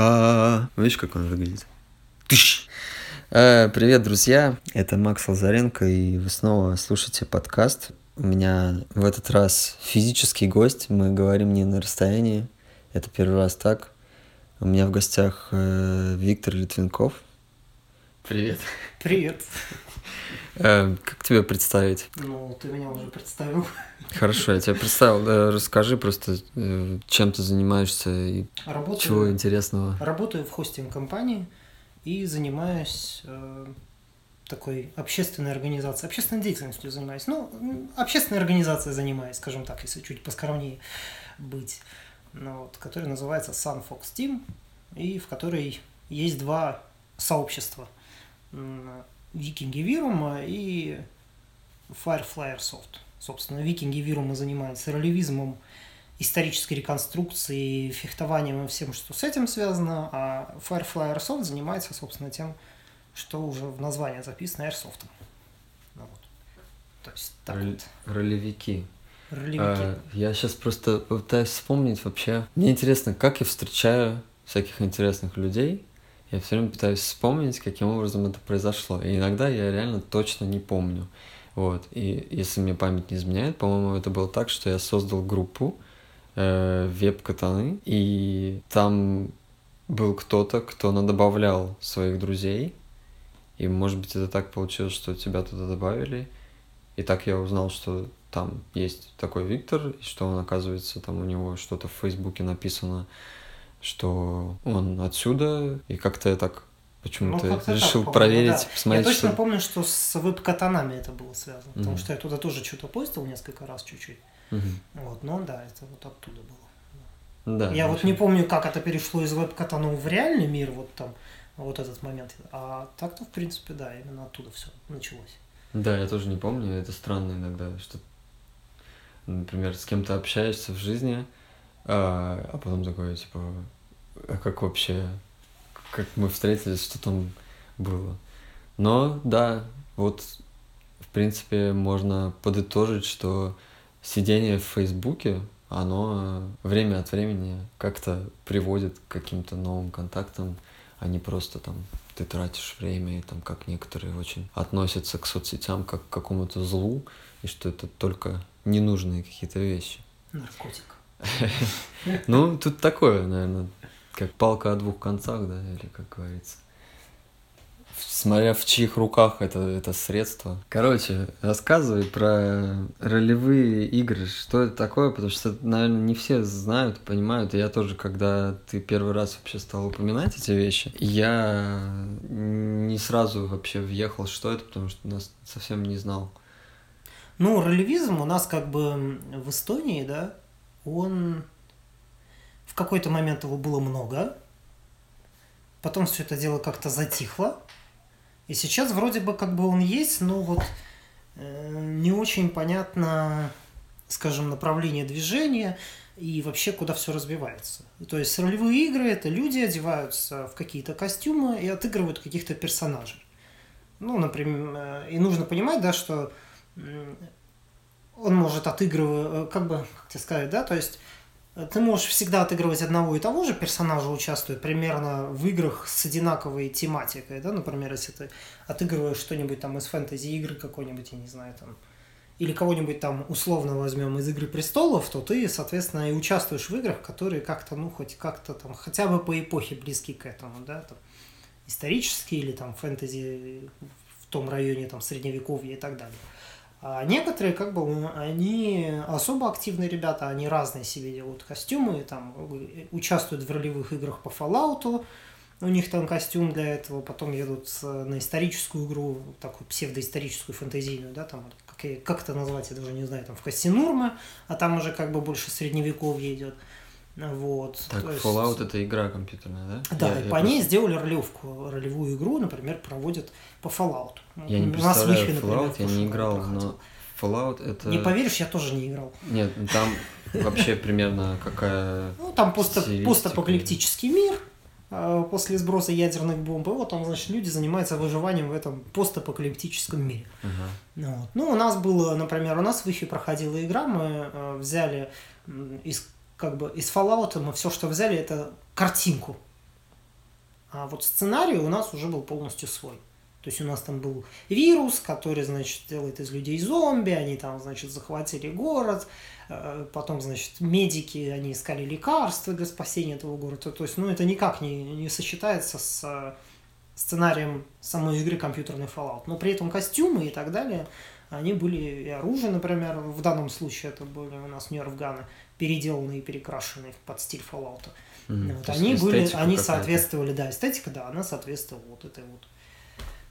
А, видишь, как он выглядит? Тыщ! Э, Привет, друзья! Это Макс Лазаренко, и вы снова слушаете подкаст. У меня в этот раз физический гость, мы говорим не на расстоянии, это первый раз так. У меня в гостях э, Виктор Литвинков. Привет. Привет. Э, как тебя представить? Ну, ты меня уже представил. Хорошо, я тебя представил. Да, расскажи просто, э, чем ты занимаешься и Работаю, чего интересного. работаю в хостинг-компании и занимаюсь э, такой общественной организацией, общественной деятельностью занимаюсь. Ну, общественной организацией занимаюсь, скажем так, если чуть поскромнее быть. Ну, вот, которая называется Sunfox Team, и в которой есть два сообщества. Викинги Вирума и Firefly Airsoft. Собственно, Викинги Вирума занимаются ролевизмом, исторической реконструкцией, фехтованием и всем, что с этим связано, а Firefly Airsoft занимается, собственно, тем, что уже в названии записано Airsoft. Ну вот. То есть так Роль- вот, Ролевики. ролевики. А, я сейчас просто пытаюсь вспомнить вообще. Мне интересно, как я встречаю всяких интересных людей. Я все время пытаюсь вспомнить, каким образом это произошло. И иногда я реально точно не помню. Вот. И если мне память не изменяет, по-моему, это было так, что я создал группу э, веб-катаны, и там был кто-то, кто надобавлял своих друзей. И, может быть, это так получилось, что тебя туда добавили. И так я узнал, что там есть такой Виктор, и что он, оказывается, там у него что-то в Фейсбуке написано, что он отсюда, и как-то я так почему-то Ну, так, решил по-моему, проверить, да. посмотреть, Я точно что... помню, что с веб-катанами это было связано, потому Мгм. что я туда тоже что-то постил несколько раз чуть-чуть. Мгм. Вот, но да, это вот оттуда было. Да, Я вот не помню, как это перешло из веб-катана в реальный мир, вот там, вот этот момент. А так-то, в принципе, да, именно оттуда все началось. Да, я тоже не помню, это странно иногда, что, например, с кем-то общаешься в жизни, а, а потом такое, типа, а как вообще, как мы встретились, что там было. Но, да, вот, в принципе, можно подытожить, что сидение в Фейсбуке, оно время от времени как-то приводит к каким-то новым контактам, а не просто там ты тратишь время, и там как некоторые очень относятся к соцсетям как к какому-то злу, и что это только ненужные какие-то вещи. Наркотик. Ну, тут такое, наверное, как палка о двух концах, да, или как говорится. Смотря в чьих руках это, это средство. Короче, рассказывай про ролевые игры. Что это такое? Потому что, наверное, не все знают, понимают. И я тоже, когда ты первый раз вообще стал упоминать эти вещи, я не сразу вообще въехал, что это, потому что нас совсем не знал. Ну, ролевизм у нас как бы в Эстонии, да, он... В какой-то момент его было много, потом все это дело как-то затихло, и сейчас вроде бы как бы он есть, но вот э, не очень понятно, скажем, направление движения и вообще куда все развивается. То есть ролевые игры это люди одеваются в какие-то костюмы и отыгрывают каких-то персонажей. Ну, например, э, и нужно понимать, да, что он может отыгрывать, как бы, как тебе сказать, да, то есть э, ты можешь всегда отыгрывать одного и того же персонажа, участвуя примерно в играх с одинаковой тематикой, да, например, если ты отыгрываешь что-нибудь там из фэнтези игры какой-нибудь, я не знаю, там, или кого-нибудь там условно возьмем из «Игры престолов», то ты, соответственно, и участвуешь в играх, которые как-то, ну, хоть как-то там, хотя бы по эпохе близки к этому, да, там, исторические или там фэнтези в том районе, там, средневековья и так далее. А некоторые, как бы, они особо активные ребята, они разные себе делают костюмы, там, э, участвуют в ролевых играх по Fallout, у них там костюм для этого, потом едут с- на историческую игру, такую псевдоисторическую, фэнтезийную, да, там, как, как это назвать, я даже не знаю, там, в Кассинурме, а там уже как бы больше средневековье идет. Вот. Так, то есть- Fallout это игра компьютерная, да? да, Я- и я по ней просто- сделали ролевку, ролевую игру, например, проводят по Fallout. Я не У нас представляю Wi-Fi, например, Fallout, я не играл, проходил. но Fallout это... Не поверишь, я тоже не играл. Нет, ну там вообще примерно какая... Ну, там постапокалиптический мир э, после сброса ядерных бомб. И вот там, значит, люди занимаются выживанием в этом постапокалиптическом мире. Ну, вот. ну, у нас было, например, у нас в Wi-Fi проходила игра, мы э, взяли из как бы из Fallout мы все, что взяли, это картинку. А вот сценарий у нас уже был полностью свой. То есть у нас там был вирус, который, значит, делает из людей зомби, они там, значит, захватили город, э, потом, значит, медики, они искали лекарства для спасения этого города. То есть, ну, это никак не, не сочетается с э, сценарием самой игры компьютерный Fallout. Но при этом костюмы и так далее, они были и оружие, например, в данном случае это были у нас нервганы, переделанные и перекрашенные под стиль Fallout. Mm, вот, они были, они соответствовали, да, эстетика, да, она соответствовала вот этой вот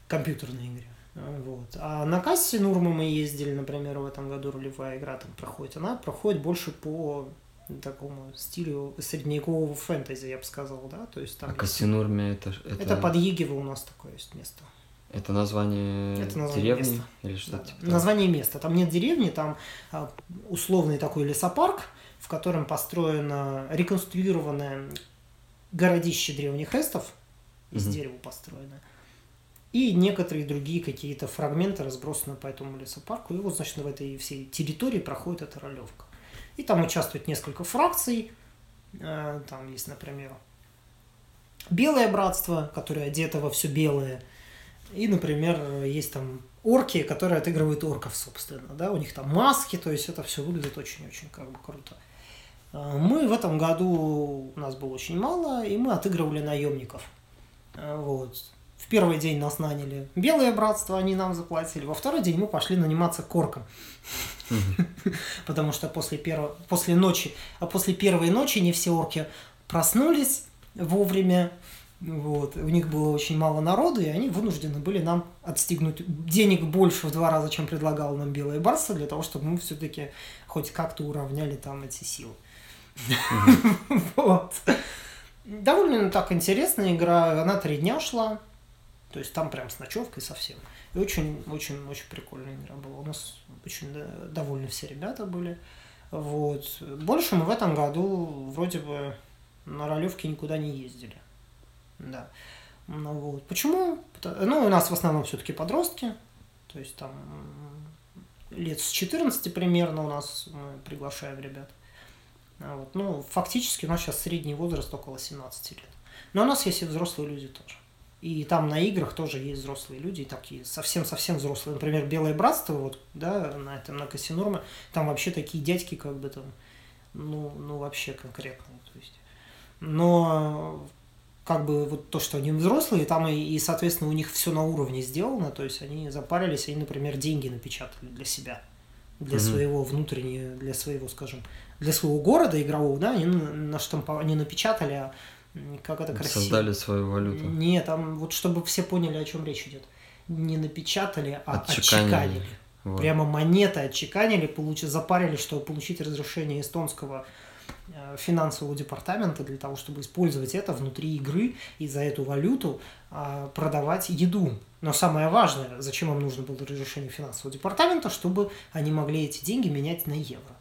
компьютерной игре. Вот. А на кассе Нурма мы ездили, например, в этом году ролевая игра там проходит. Она проходит больше по такому стилю средневекового фэнтези, я бы сказал, да, то есть там... А Кассинурме это, это... Это под Егиво у нас такое есть место. Это название, это название деревни места. или что-то да. типа? Название места. Там нет деревни, там а, условный такой лесопарк, в котором построено реконструированное городище древних эстов, из угу. дерева построено. И некоторые другие какие-то фрагменты разбросаны по этому лесопарку. И вот, значит, в этой всей территории проходит эта ролевка. И там участвует несколько фракций. Э, там есть, например, Белое братство, которое одето во все белое. И, например, есть там орки, которые отыгрывают орков, собственно. Да? У них там маски, то есть это все выглядит очень-очень как бы круто. Э, мы в этом году, у нас было очень мало, и мы отыгрывали наемников. Э, вот. В первый день нас наняли Белое Братство, они нам заплатили. Во второй день мы пошли наниматься корком. Потому что после, первого, после ночи, а после первой ночи не все орки проснулись вовремя. Вот. У них было очень мало народу, и они вынуждены были нам отстегнуть денег больше в два раза, чем предлагал нам Белое Барство, для того, чтобы мы все-таки хоть как-то уравняли там эти силы. Вот. Довольно так интересная игра. Она три дня шла. То есть там прям с ночевкой совсем. И очень, очень, очень прикольная игра была. У нас очень довольны все ребята были. Вот. Больше мы в этом году вроде бы на ролевке никуда не ездили. Да. Ну, вот. Почему? Ну, у нас в основном все-таки подростки. То есть там лет с 14 примерно у нас мы приглашаем ребят. А вот. Ну, фактически у нас сейчас средний возраст около 17 лет. Но у нас есть и взрослые люди тоже. И там на играх тоже есть взрослые люди, такие совсем-совсем взрослые. Например, Белое Братство, вот, да, на этом, на Кассинурме, там вообще такие дядьки, как бы там, ну, ну вообще конкретные. То есть. Но как бы вот то, что они взрослые, там и, и, соответственно, у них все на уровне сделано, то есть они запарились, они, например, деньги напечатали для себя, для mm-hmm. своего внутреннего, для своего, скажем, для своего города игрового, да, они на штампа, они напечатали, а как это красиво. Создали свою валюту. Нет, там вот чтобы все поняли, о чем речь идет. Не напечатали, а отчеканили. отчеканили. Вот. Прямо монеты отчеканили, получ... запарили, чтобы получить разрешение эстонского э, финансового департамента для того, чтобы использовать это внутри игры и за эту валюту а, продавать еду. Но самое важное, зачем им нужно было разрешение финансового департамента, чтобы они могли эти деньги менять на евро.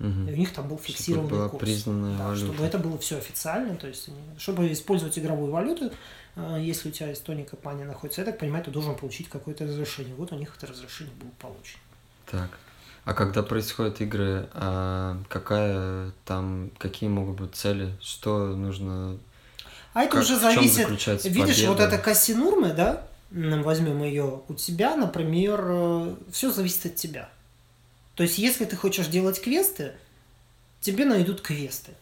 Угу. И у них там был фиксированный чтобы курс. Признанная да, валюта. Чтобы это было все официально, то есть чтобы использовать игровую валюту, э, если у тебя Эстония компания находится, я так понимаю, ты должен получить какое-то разрешение. Вот у них это разрешение было получено. Так. А когда происходят игры, а какая там, какие могут быть цели, что нужно? А это как, уже зависит. Видишь, победа? вот это Кассинурме, да? Возьмем ее у тебя, например, э, все зависит от тебя. То есть, если ты хочешь делать квесты, тебе найдут квесты.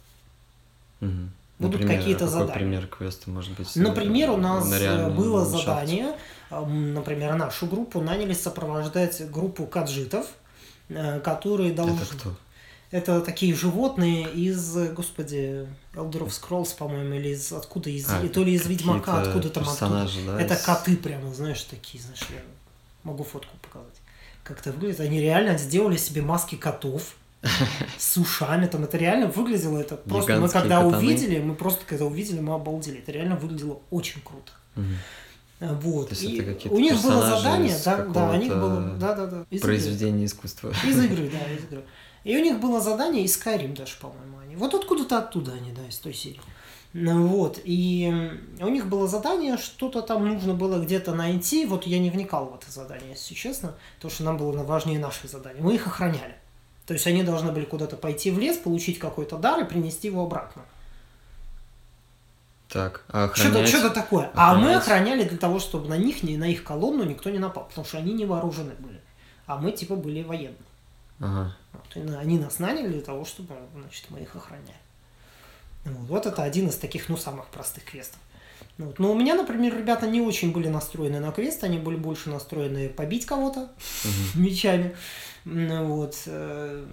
Угу. Будут какие-то задания. Например, квесты, может быть. Например, у нас было задание, например, нашу группу наняли сопровождать группу каджитов, э, которые должны... Это кто? Это такие животные из, господи, Elder of Scrolls, по-моему, или из откуда из, а, то ли из Ведьмака, откуда там оттуда. Да, это из... коты прямо, знаешь, такие, знаешь, я могу фотку показать как это выглядит. Они реально сделали себе маски котов с ушами. Там это реально выглядело. Это просто мы когда увидели, мы просто когда увидели, мы обалдели. Это реально выглядело очень круто. Угу. Вот. И у них было задание, да, да, у них было, да, да, да. Из произведение игры. искусства. Из игры, да, из игры. И у них было задание из Skyrim даже, по-моему, они. Вот откуда-то оттуда они, да, из той серии. Ну вот, и у них было задание, что-то там нужно было где-то найти. Вот я не вникал в это задание, если честно, потому что нам было важнее наши задания. Мы их охраняли. То есть они должны были куда-то пойти в лес, получить какой-то дар и принести его обратно. Так, а Что-то, охранять? что-то такое. А мы охранять? охраняли для того, чтобы на них, не- на их колонну никто не напал, потому что они не вооружены были. А мы типа были военные. Ага. Вот, и они нас наняли для того, чтобы, значит, мы их охраняли. Вот, это один из таких, ну, самых простых квестов. Ну Вот. Но у меня, например, ребята не очень были настроены на квест, они были больше настроены побить кого-то мечами. Ну Вот. э,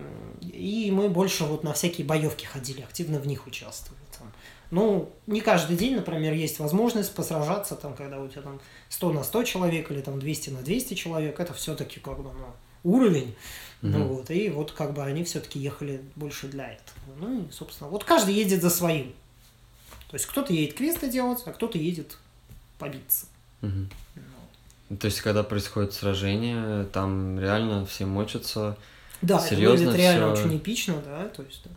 И мы больше вот на всякие боевки ходили, активно в них участвовали. Там. Ну, не каждый день, например, есть возможность посражаться, там, когда у тебя там 100 на 100 человек или там 200 на 200 человек, это все-таки как бы ну, уровень. Ну Мгм. вот, и вот как бы они все-таки ехали больше для этого. Ну и, собственно, вот каждый едет за своим. То есть кто-то едет квесты делать, а кто-то едет побиться. Мгм. Ну, То есть, когда происходит сражение, там реально все мочатся. Да, Серьезно это выглядит реально всё? очень эпично, да, то есть, да.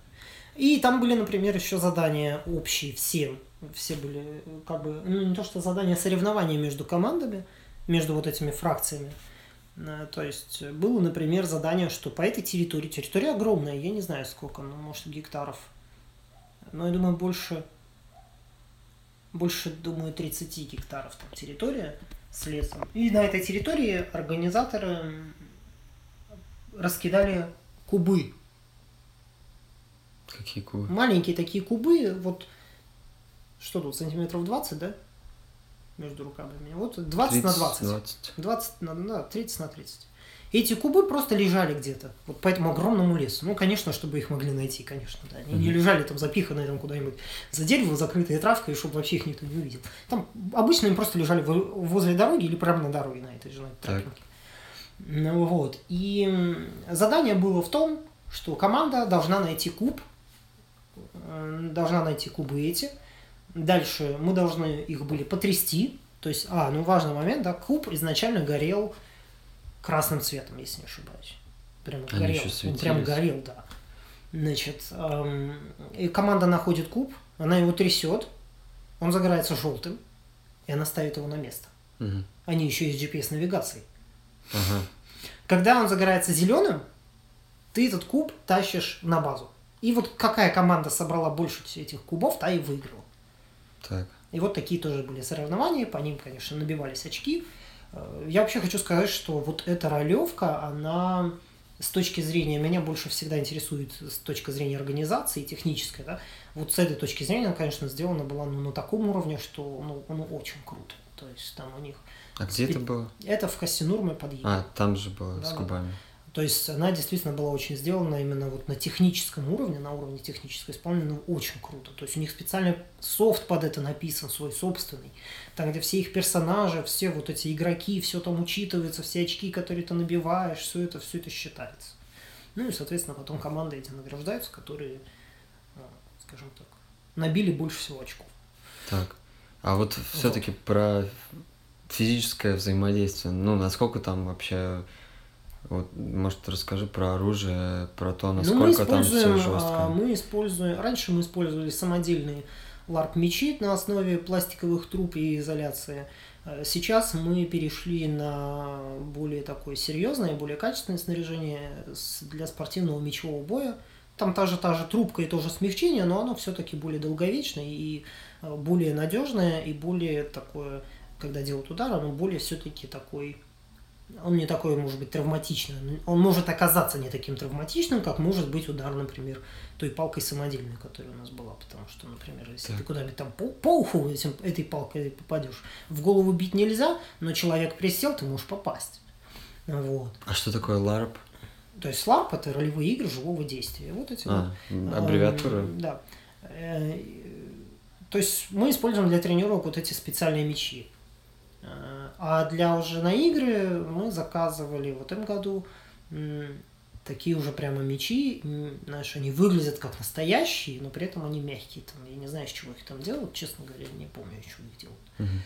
И там были, например, еще задания общие всем. Все были, э, как бы, ну, не то что задания, а соревнования между командами, между вот этими фракциями. Э, То есть, э, было, например, задание, что по этой территории, территория огромная, я не знаю сколько, ну, может, гектаров, но я думаю, больше, больше, думаю, 30 гектаров там территория с лесом. И на этой территории организаторы раскидали кубы. Какие кубы? Маленькие такие кубы, вот что тут, сантиметров 20, да? Между руками. Вот 20 на 20. 20. 20 на, да, 30 на 30. Эти кубы просто лежали где-то, вот по этому огромному лесу. Ну, конечно, чтобы их могли найти, конечно, да. Они не Мгм. лежали там запиханные там куда-нибудь за дерево, закрытые травкой, чтобы вообще их никто не увидел. Там обычно им просто лежали во- возле дороги или прямо на дороге на этой же на этой тропинке. Ну вот. И задание было в том, что команда должна найти куб, э, должна найти кубы эти. Дальше мы должны их были потрясти. То есть, а, ну важный момент, да, куб изначально горел красным цветом, если не ошибаюсь. Прям Они горел. Он прям горел, да. Значит, эм, и команда находит куб, она его трясет, он загорается желтым, и она ставит его на место. Мгм. Они еще есть GPS-навигацией. Ага. Когда он загорается зеленым, ты этот куб тащишь на базу. И вот какая команда собрала больше этих кубов, та и выиграла. Так. И вот такие тоже были соревнования, по ним, конечно, набивались очки. Э, Я вообще хочу сказать, что вот эта ролевка, она с точки зрения, меня больше всегда интересует с точки зрения организации технической, да, вот с этой точки зрения, она, конечно, сделана была ну, на таком уровне, что ну, ну, очень круто. То есть там у них... А где это Спи- было? Это в Кассинурме под Египетом. А, там же было, с Да-да. кубами. То есть она действительно была очень сделана именно вот на техническом уровне, на уровне технического исполнения, ну, очень круто. То есть у них специальный софт под это написан, свой собственный. Там, где все их персонажи, все вот эти игроки, все там учитывается, все очки, которые ты набиваешь, все это, все это считается. Ну и, соответственно, потом команды эти награждаются, которые, э, скажем так, набили больше всего очков. Так. А вот все-таки про физическое взаимодействие. Ну, насколько там вообще... Вот, может, расскажи про оружие, про то, Ну, насколько там все жестко. а, мы используем, раньше мы использовали самодельные ларп-мечи на основе пластиковых труб и изоляции. Э, Сейчас мы перешли на более такое серьезное, более качественное снаряжение для спортивного мечевого боя. Там та же, та же трубка и тоже смягчение, но оно все-таки более долговечное и э, более надежное, и более такое, когда делают удар, оно более все-таки такой он не такой, может быть, травматичный. Он может оказаться не таким травматичным, как может быть удар, например, той палкой самодельной, которая у нас была. Потому что, например, если Так. ты куда-нибудь там по, по уху этим, этой палкой попадешь, в голову бить нельзя, но человек присел, ты можешь попасть. Вот. А что такое ларп? То есть ларп это ролевые игры живого действия. Вот эти А, вот аббревиатура? Эм, Да. Э, То есть мы используем для тренировок вот эти специальные мечи. А для уже на игры мы заказывали в этом году такие уже прямо мечи. Знаешь, они выглядят как настоящие, но при этом они мягкие. Там, я не знаю, из чего их там делают, честно говоря, не помню, из чего их делают. Мгм.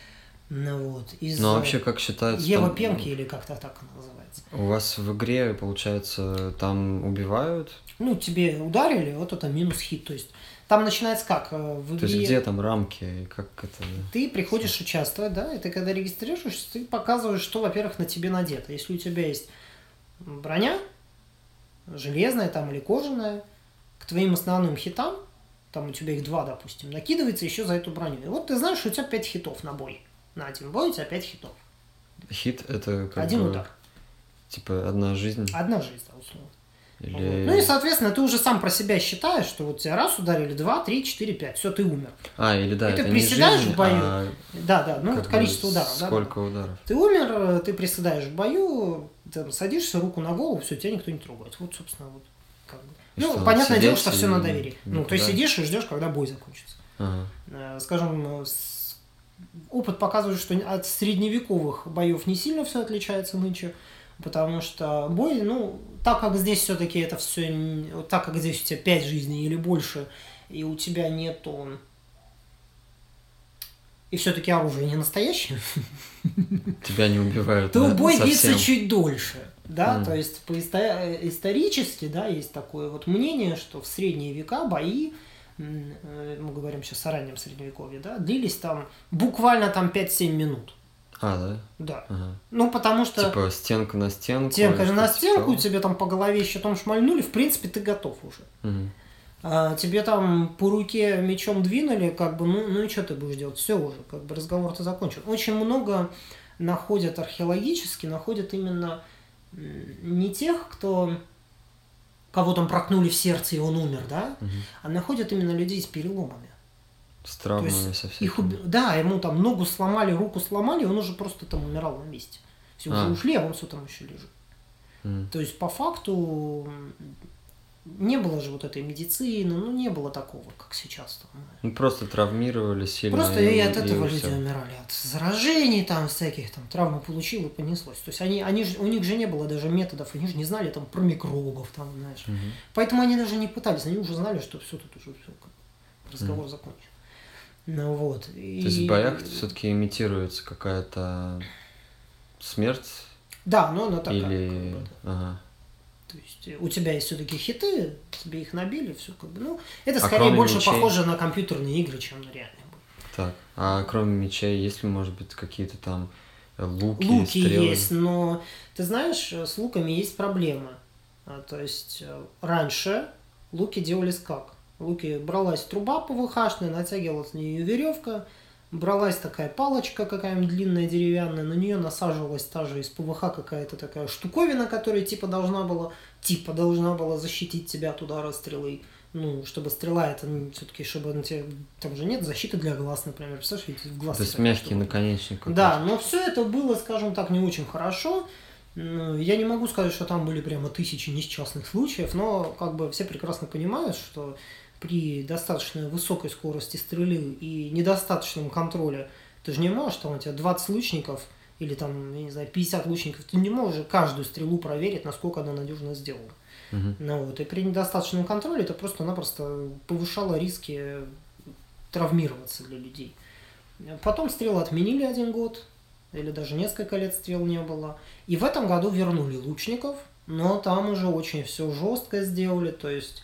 Ну вот. Из Ну, а вообще, как считается... Ева там- Пенки или как-то так она называется. У вас в игре, получается, там убивают? Ну, тебе ударили, вот это минус хит. То есть там начинается как? э, В То есть где там рамки? Как это... ты приходишь участвовать, да, и ты когда регистрируешься, ты показываешь, что, во-первых, на тебе надето. Если у тебя есть броня, железная там или кожаная, к твоим основным хитам там у тебя их два, допустим, накидывается еще за эту броню. И вот ты знаешь, что у тебя пять хитов на бой. На один бой у тебя пять хитов. Хит это как один бы, удар. типа одна жизнь Одна жизнь, да, условно. Или. Ну и, соответственно, ты уже сам про себя считаешь, что вот тебя раз ударили, два, три, четыре, пять. Все, ты умер. а или да и ты это приседаешь жизнь, в бою. а Да, да, ну вот количество ударов. да, да. Сколько ударов? Ты умер, ты приседаешь в бою, там, садишься, руку на голову, все, тебя никто не трогает. Вот, собственно, вот как бы. И Ну, что, понятное дело, что все на доверии. Ну, то есть сидишь и ждешь, когда бой закончится. Ага. Э, Скажем, опыт показывает, что от средневековых боев не сильно все отличается нынче, потому что бой, ну, так как здесь все-таки это все, так как здесь у тебя 5 жизней или больше, и у тебя нету и все-таки оружие не настоящее, Тебя не убивают. то бой длится чуть дольше. Да, Мгм. то есть по исто- исторически, да, есть такое вот мнение, что в средние века бои, э, мы говорим сейчас о раннем средневековье, да, длились там буквально там 5-7 минут. А, да? Да. Ага. Ну, потому что Типа стенка на стенку. стенка или на стенку, типа тебе там по голове щитом шмальнули, в принципе, ты готов уже. Мгм. А тебе там по руке мечом двинули, как бы, ну, ну и что ты будешь делать? Все уже, как бы разговор-то закончен. Очень много находят археологически, находят именно не тех, кто кого там прокнули в сердце и он умер, да, Мгм. а находят именно людей с переломами. С То травмами есть со их уби- Да, ему там ногу сломали, руку сломали, и он уже просто там умирал на месте. Все уже А. ушли, а он все там еще лежит. Мгм. То есть, по факту, не было же вот этой медицины, ну, не было такого, как сейчас. Там. Ну, просто травмировали сильно. Просто и от и этого люди всё. умирали, от заражений там всяких, там травмы получил и понеслось. То есть они, они же, у них же не было даже методов, они же не знали там про микробов, там, знаешь. Мгм. Поэтому они даже не пытались, они уже знали, что все тут уже все, разговор закончен. Ну вот. То есть в боях все-таки имитируется какая-то смерть Да, но она такая. или... как бы, да. Ага. То есть э, у тебя есть все-таки хиты, тебе их набили, все как бы. Ну, это А скорее больше мечей? похоже на компьютерные игры, чем на реальные. Так, а кроме мечей, есть ли, может быть, какие-то там луки, Луки стрелы? есть, но ты знаешь, с луками есть проблема. А, То есть э, раньше луки делались как? Луки бралась труба ПВХшная, натягивалась на нее веревка, бралась такая палочка какая-нибудь длинная деревянная, на нее насаживалась та же из ПВХ какая-то такая штуковина, которая типа должна была, типа должна была защитить тебя от удара стрелы. Ну, чтобы стрела это все-таки, чтобы на тебе, там же нет защиты для глаз, например, представляешь, в глаз То есть мягкий штука. наконечник. Да, но все это было, скажем так, не очень хорошо. Ну, Я не могу сказать, что там были прямо тысячи несчастных случаев, но как бы все прекрасно понимают, что при достаточно высокой скорости стрелы и недостаточном контроле ты же не можешь, там у тебя 20 лучников или там, я не знаю, 50 лучников, ты не можешь каждую стрелу проверить, насколько она надежно сделана. Ну, вот, и при недостаточном контроле это просто-напросто повышало риски травмироваться для людей. Потом стрелы отменили один год, или даже несколько лет стрел не было. И в этом году вернули лучников, но там уже очень все жестко сделали, то есть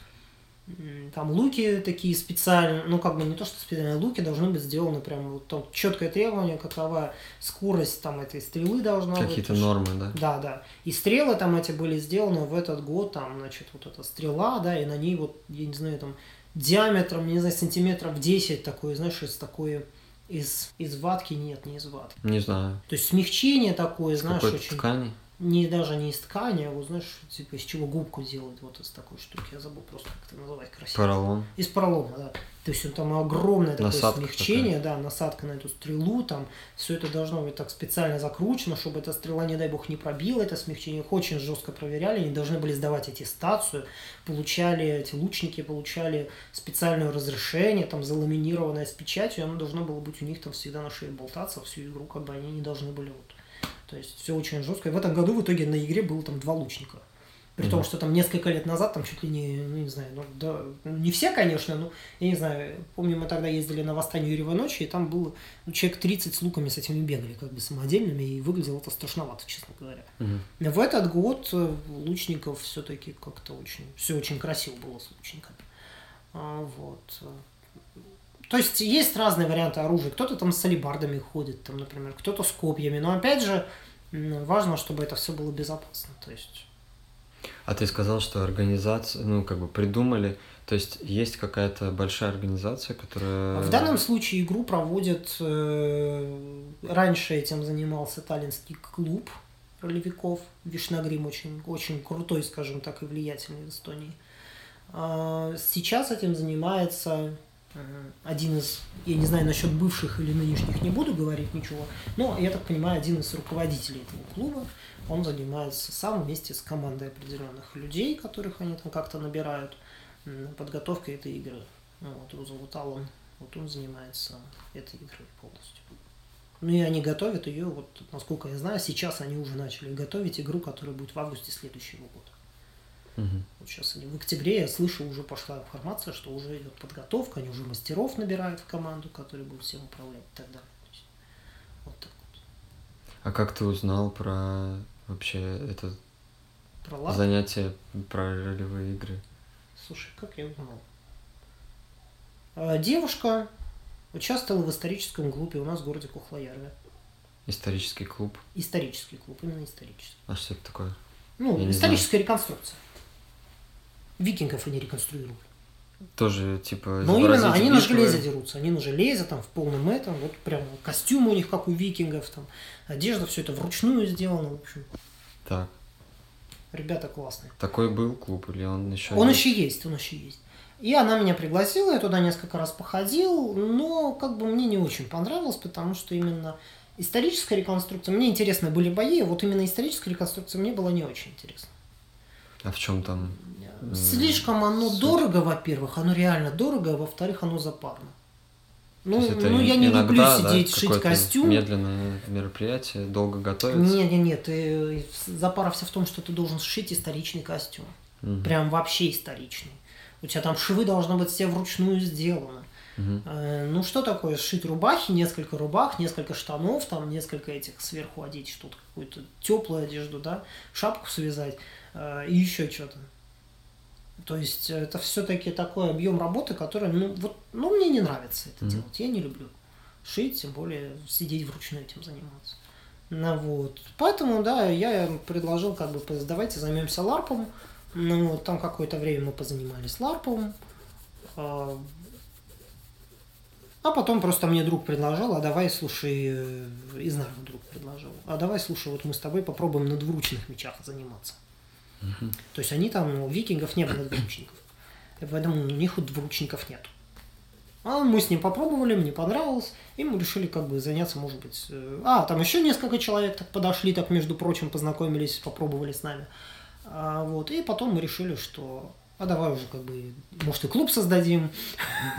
там луки такие специальные, ну как бы не то, что специальные луки должны быть сделаны прям вот там четкое требование, какова скорость там этой стрелы должна быть. Какие-то потому что- нормы, да? да, да. И стрелы там эти были сделаны в этот год, там, значит, вот эта стрела, да, и на ней вот, я не знаю, там, диаметром, не знаю, сантиметров 10 такой, знаешь, из такой, из, из ватки, нет, не из ватки. Не знаю. То есть смягчение такое, знаешь, какой-то очень... ткани? Не даже не из ткани, а вот, знаешь, типа из чего губку делают, вот из такой штуки. Я забыл просто, как это называть красиво. Поролон. Из поролона, да. То есть он там огромное такое Насадка смягчение, да, насадка на эту стрелу, там все это должно быть так специально закручено, чтобы эта стрела, не дай бог, не пробила это смягчение. Их очень жестко проверяли, они должны были сдавать аттестацию, получали, эти лучники получали специальное разрешение, там заламинированное с печатью, оно должно было быть у них там всегда на шее болтаться всю игру, как бы они не должны были вот. То есть все очень жестко. И в этом году в итоге на игре было там два лучника. При том, Мгм. что там несколько лет назад, там чуть ли не, ну, не знаю, ну, да, не все, конечно, но, я не знаю, помню, мы тогда ездили на восстание Юрьевой ночи, и там было, ну, человек 30 с луками с этими бегали, как бы самодельными, и выглядело это страшновато, честно говоря. Мгм. В этот год э, лучников все-таки как-то очень, все очень красиво было с лучниками. А, вот. То есть есть разные варианты оружия. Кто-то там с алибардами ходит, там, например, кто-то с копьями. Но опять же, важно, чтобы это все было безопасно. То есть А ты сказал, что организация, ну, как бы придумали То есть есть какая-то большая организация, которая... В данном случае игру проводит... Э, раньше этим занимался Таллинский клуб ролевиков. Вишнагрим очень, очень крутой, скажем так, и влиятельный в Эстонии. А сейчас этим занимается один из, я не знаю насчет бывших или нынешних, не буду говорить ничего, но, я так понимаю, один из руководителей этого клуба, он занимается сам вместе с командой определенных людей, которых они там как-то набирают, подготовкой этой игры. Ну, вот его зовут Аллан, вот он занимается этой игрой полностью. Ну и они готовят ее, вот насколько я знаю, сейчас они уже начали готовить игру, которая будет в августе следующего года. Угу. Вот сейчас они в октябре, я слышу, уже пошла информация, что уже идет подготовка, они уже мастеров набирают в команду, которые будут всем управлять и так далее. есть, вот так вот. А как ты узнал про вообще это про занятие про ролевые игры? Слушай, как я узнал? А, девушка участвовала в историческом клубе у нас в городе Кухлоярве. Исторический клуб? Исторический клуб, именно исторический. А что это такое? Ну, я историческая реконструкция. Викингов они реконструировали. Тоже, типа, Ну, именно, они на железе дерутся. Они на железе, там, в полном этом. Вот прям костюм у них, как у викингов, там, одежда, все это вручную сделано, в общем. Так. Ребята классные. Такой был клуб или он еще Он есть? еще есть, он еще есть. И она меня пригласила, я туда несколько раз походил, но как бы мне не очень понравилось, потому что именно историческая реконструкция, мне интересны были бои, а вот именно историческая реконструкция мне была не очень интересна. А в чем там? Слишком оно Суть. дорого, во-первых, оно реально дорого, а во-вторых, оно запарно. Ну, ну я не люблю сидеть, да, шить костюм. Медленное мероприятие, долго готовиться. Нет, нет, нет. Ты, запара вся в том, что ты должен сшить историчный костюм. Угу. Прям вообще историчный. У тебя там швы должны быть все вручную сделаны. Угу. ну что такое сшить рубахи, несколько рубах, несколько штанов, там несколько этих сверху одеть что-то, какую-то теплую одежду, да, шапку связать э, и еще что-то. То есть это все-таки такой объем работы, который, ну, вот, ну, мне не нравится это mm-hmm. делать. Я не люблю шить, тем более сидеть вручную этим заниматься. Ну вот. Поэтому, да, я предложил, как бы, давайте займемся ларпом. Ну вот, там какое-то время мы позанимались ларпом. А, а потом просто мне друг предложил, а давай, слушай, э, из Нарвы друг предложил, а давай, слушай, вот мы с тобой попробуем на двуручных мечах заниматься. Угу. То есть они там, у викингов не было двуручников. И поэтому у них вот двуручников нет. А мы с ним попробовали, мне понравилось, и мы решили как бы заняться, может быть... Э, а, там еще несколько человек так подошли, так, между прочим, познакомились, попробовали с нами. А, вот, и потом мы решили, что а давай уже как бы, может, и клуб создадим.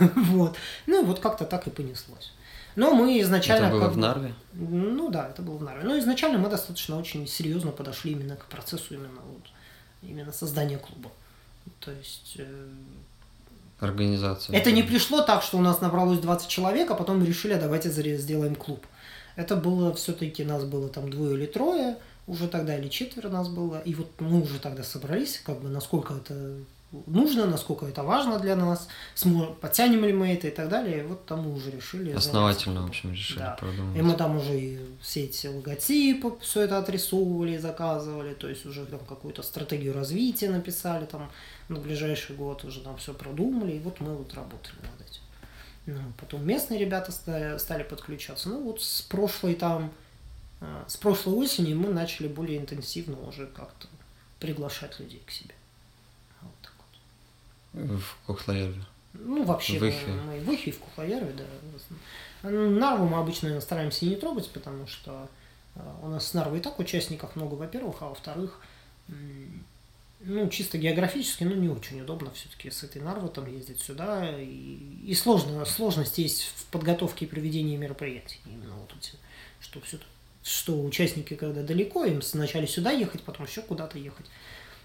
вот. Ну, вот как-то так и понеслось. Но мы изначально... Это было как в Нарве? Ну да, это было в Нарве. Но изначально мы достаточно очень серьезно подошли именно к процессу именно вот именно создание клуба. То есть... Э, Организация. Это не пришло так, что у нас набралось 20 человек, а потом решили, а давайте сделаем клуб. Это было все-таки, нас было там двое или трое, уже тогда или четверо нас было, и вот мы уже тогда собрались, как бы насколько это нужно, насколько это важно для нас, сможем, потянем ли мы это и так далее. И вот там мы уже решили. Основательно, в общем, решили да. продумать. И мы там уже и все эти логотипы, все это отрисовывали, заказывали, то есть уже там какую-то стратегию развития написали там на ближайший год, уже там все продумали, и вот мы вот работали над этим. Ну, потом местные ребята стали, стали подключаться. Ну вот с прошлой там, э, с прошлой осени мы начали более интенсивно уже как-то приглашать людей к себе. В Кухлоярве? Ну, вообще, в Ихе. мы в Ихе и в Кухлоярве, да. Нарву мы обычно стараемся не трогать, потому что э, у нас с Нарвой и так участников много, во-первых, а во-вторых, ну, чисто географически, ну, не очень удобно все-таки с этой Нарвы там ездить сюда. И, и сложно, сложность есть в подготовке и проведении мероприятий. Именно вот эти, что все что участники, когда далеко, им сначала сюда ехать, потом еще куда-то ехать.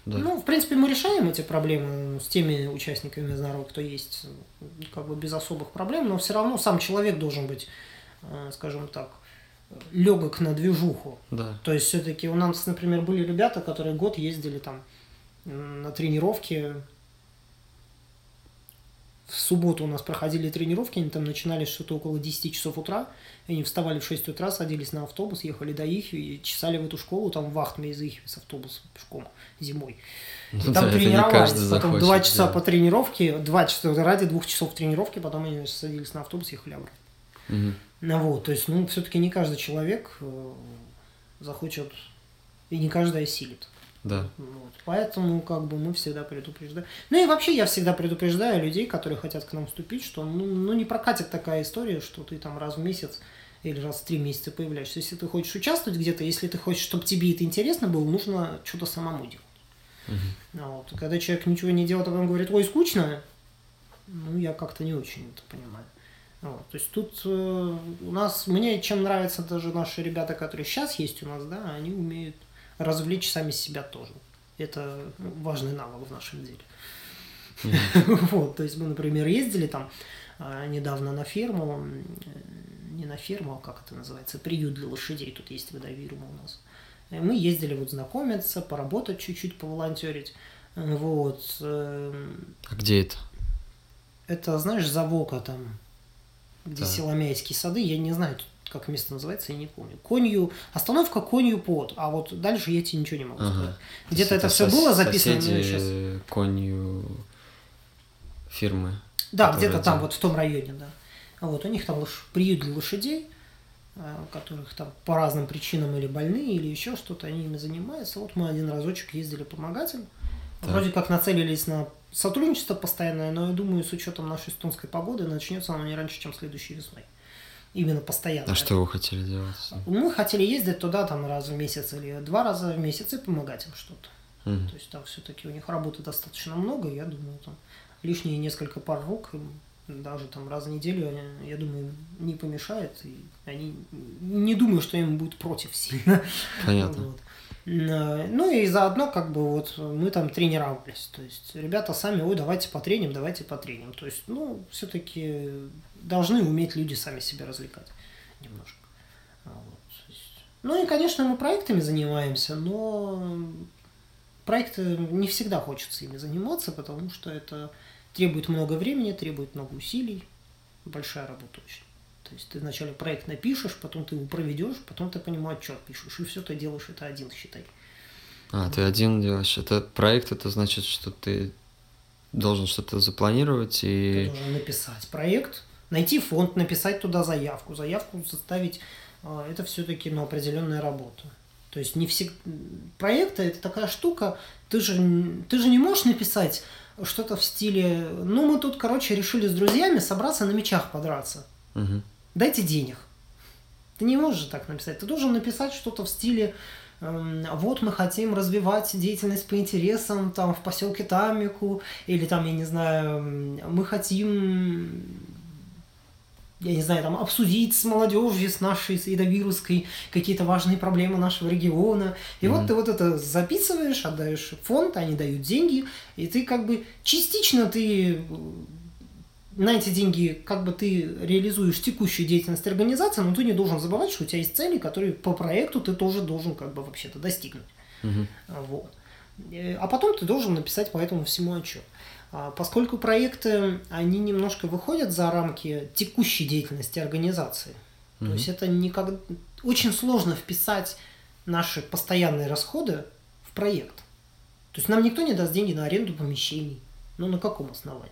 Да. Ну, в принципе, мы решаем эти проблемы с теми участниками из народа, кто есть, как бы без особых проблем, но все равно сам человек должен быть, э, скажем так, легок на движуху. Да. То есть все-таки у нас, например, были ребята, которые год ездили там на тренировки в субботу у нас проходили тренировки, они там начинались что-то около 10 часов утра, они вставали в 6 утра, садились на автобус, ехали до их и чесали в эту школу, там в Ахтме из их с автобуса пешком зимой. И Ну там да, тренировались, потом захочет два часа делать. по тренировке, два часа ради двух часов тренировки, потом они садились на автобус, ехали обратно. Мгм. Ну вот, то есть, ну, все-таки не каждый человек э, захочет, и не каждый осилит. Да. Вот. Поэтому как бы мы всегда предупреждаем. Ну и вообще я всегда предупреждаю людей, которые хотят к нам вступить, что ну, ну не прокатит такая история, что ты там раз в месяц или раз в три месяца появляешься. Если ты хочешь участвовать где-то, если ты хочешь, чтобы тебе это интересно было, нужно что-то самому делать. А Вот. И Когда человек ничего не делает, а потом говорит, ой, скучно, ну я как-то не очень это понимаю. Вот. То есть тут э, у нас, мне чем нравятся даже наши ребята, которые сейчас есть у нас, да, они умеют развлечь сами себя тоже. Это важный навык в нашем деле. Вот, то есть мы, например, ездили там а, недавно на ферму, не на ферму, а как это называется, приют для лошадей, тут есть водовирма у нас. И Мы ездили вот знакомиться, поработать чуть-чуть, поволонтерить. Вот. эм, А где это? Это, знаешь, Завока там, где Так. Силомяйские сады, я не знаю, тут как место называется, я не помню. Конью, остановка конью под, а вот дальше я тебе ничего не могу Ага. сказать. То Где-то есть это все было записано, но сейчас... конью фирмы. Да, где-то там, вот в том районе, да. Вот, у них там лош- приют для лошадей, у которых там по разным причинам или больные, или еще что-то, они ими занимаются. Вот мы один разочек ездили помогать им. Так. Вроде как нацелились на сотрудничество постоянное, но я думаю, с учетом нашей эстонской погоды, начнется оно не раньше, чем следующей весной. Именно постоянно. А что вы хотели делать? Мы хотели ездить туда там раз в месяц или два раза в месяц и помогать им что-то. Мгм. То есть там все-таки у них работы достаточно много, я думаю, там лишние несколько пар рук, даже там раз в неделю, я думаю, не помешает, и они не думаю, что им будет против сильно. Понятно. Вот. Н- Ну и заодно как бы вот мы там тренировались. То есть ребята сами, ой, давайте потреним, давайте потреним. То есть, ну, все-таки должны уметь люди сами себя развлекать немножко. А вот, Ну и, конечно, мы проектами занимаемся, но проекты не всегда хочется ими заниматься, потому что это требует много времени, требует много усилий, большая работа очень. То есть ты вначале проект напишешь, потом ты его проведешь, потом ты по нему отчет пишешь, и все ты делаешь это один, считай. А, ты один делаешь. Это проект, это значит, что ты должен что-то запланировать Ты и... должен написать проект, найти фонд, написать туда заявку, заявку составить. а, Это все-таки ну, определенная работа. То есть не всегда... Проекты – это такая штука, ты же, ты же не можешь написать что-то в стиле, ну, мы тут, короче, решили с друзьями собраться на мечах подраться. Мгм. Дайте денег. Ты не можешь так написать. Ты должен написать что-то в стиле эм, вот мы хотим развивать деятельность по интересам там в поселке Тамику, или там, я не знаю, мы хотим я не знаю, там, обсудить с молодежью, с нашей, с Идовирской, какие-то важные проблемы нашего региона. И вот Мгм. ты вот это записываешь, отдаешь в фонд, они дают деньги, и ты как бы частично ты на эти деньги как бы ты реализуешь текущую деятельность организации, но ты не должен забывать, что у тебя есть цели, которые по проекту ты тоже должен как бы вообще-то достигнуть. А, Вот. Э, А потом ты должен написать по этому всему отчет. А, Поскольку проекты, они немножко выходят за рамки текущей деятельности организации. То Мгм. есть это никак... очень сложно вписать наши постоянные расходы в проект. То есть нам никто не даст деньги на аренду помещений. Ну на каком основании?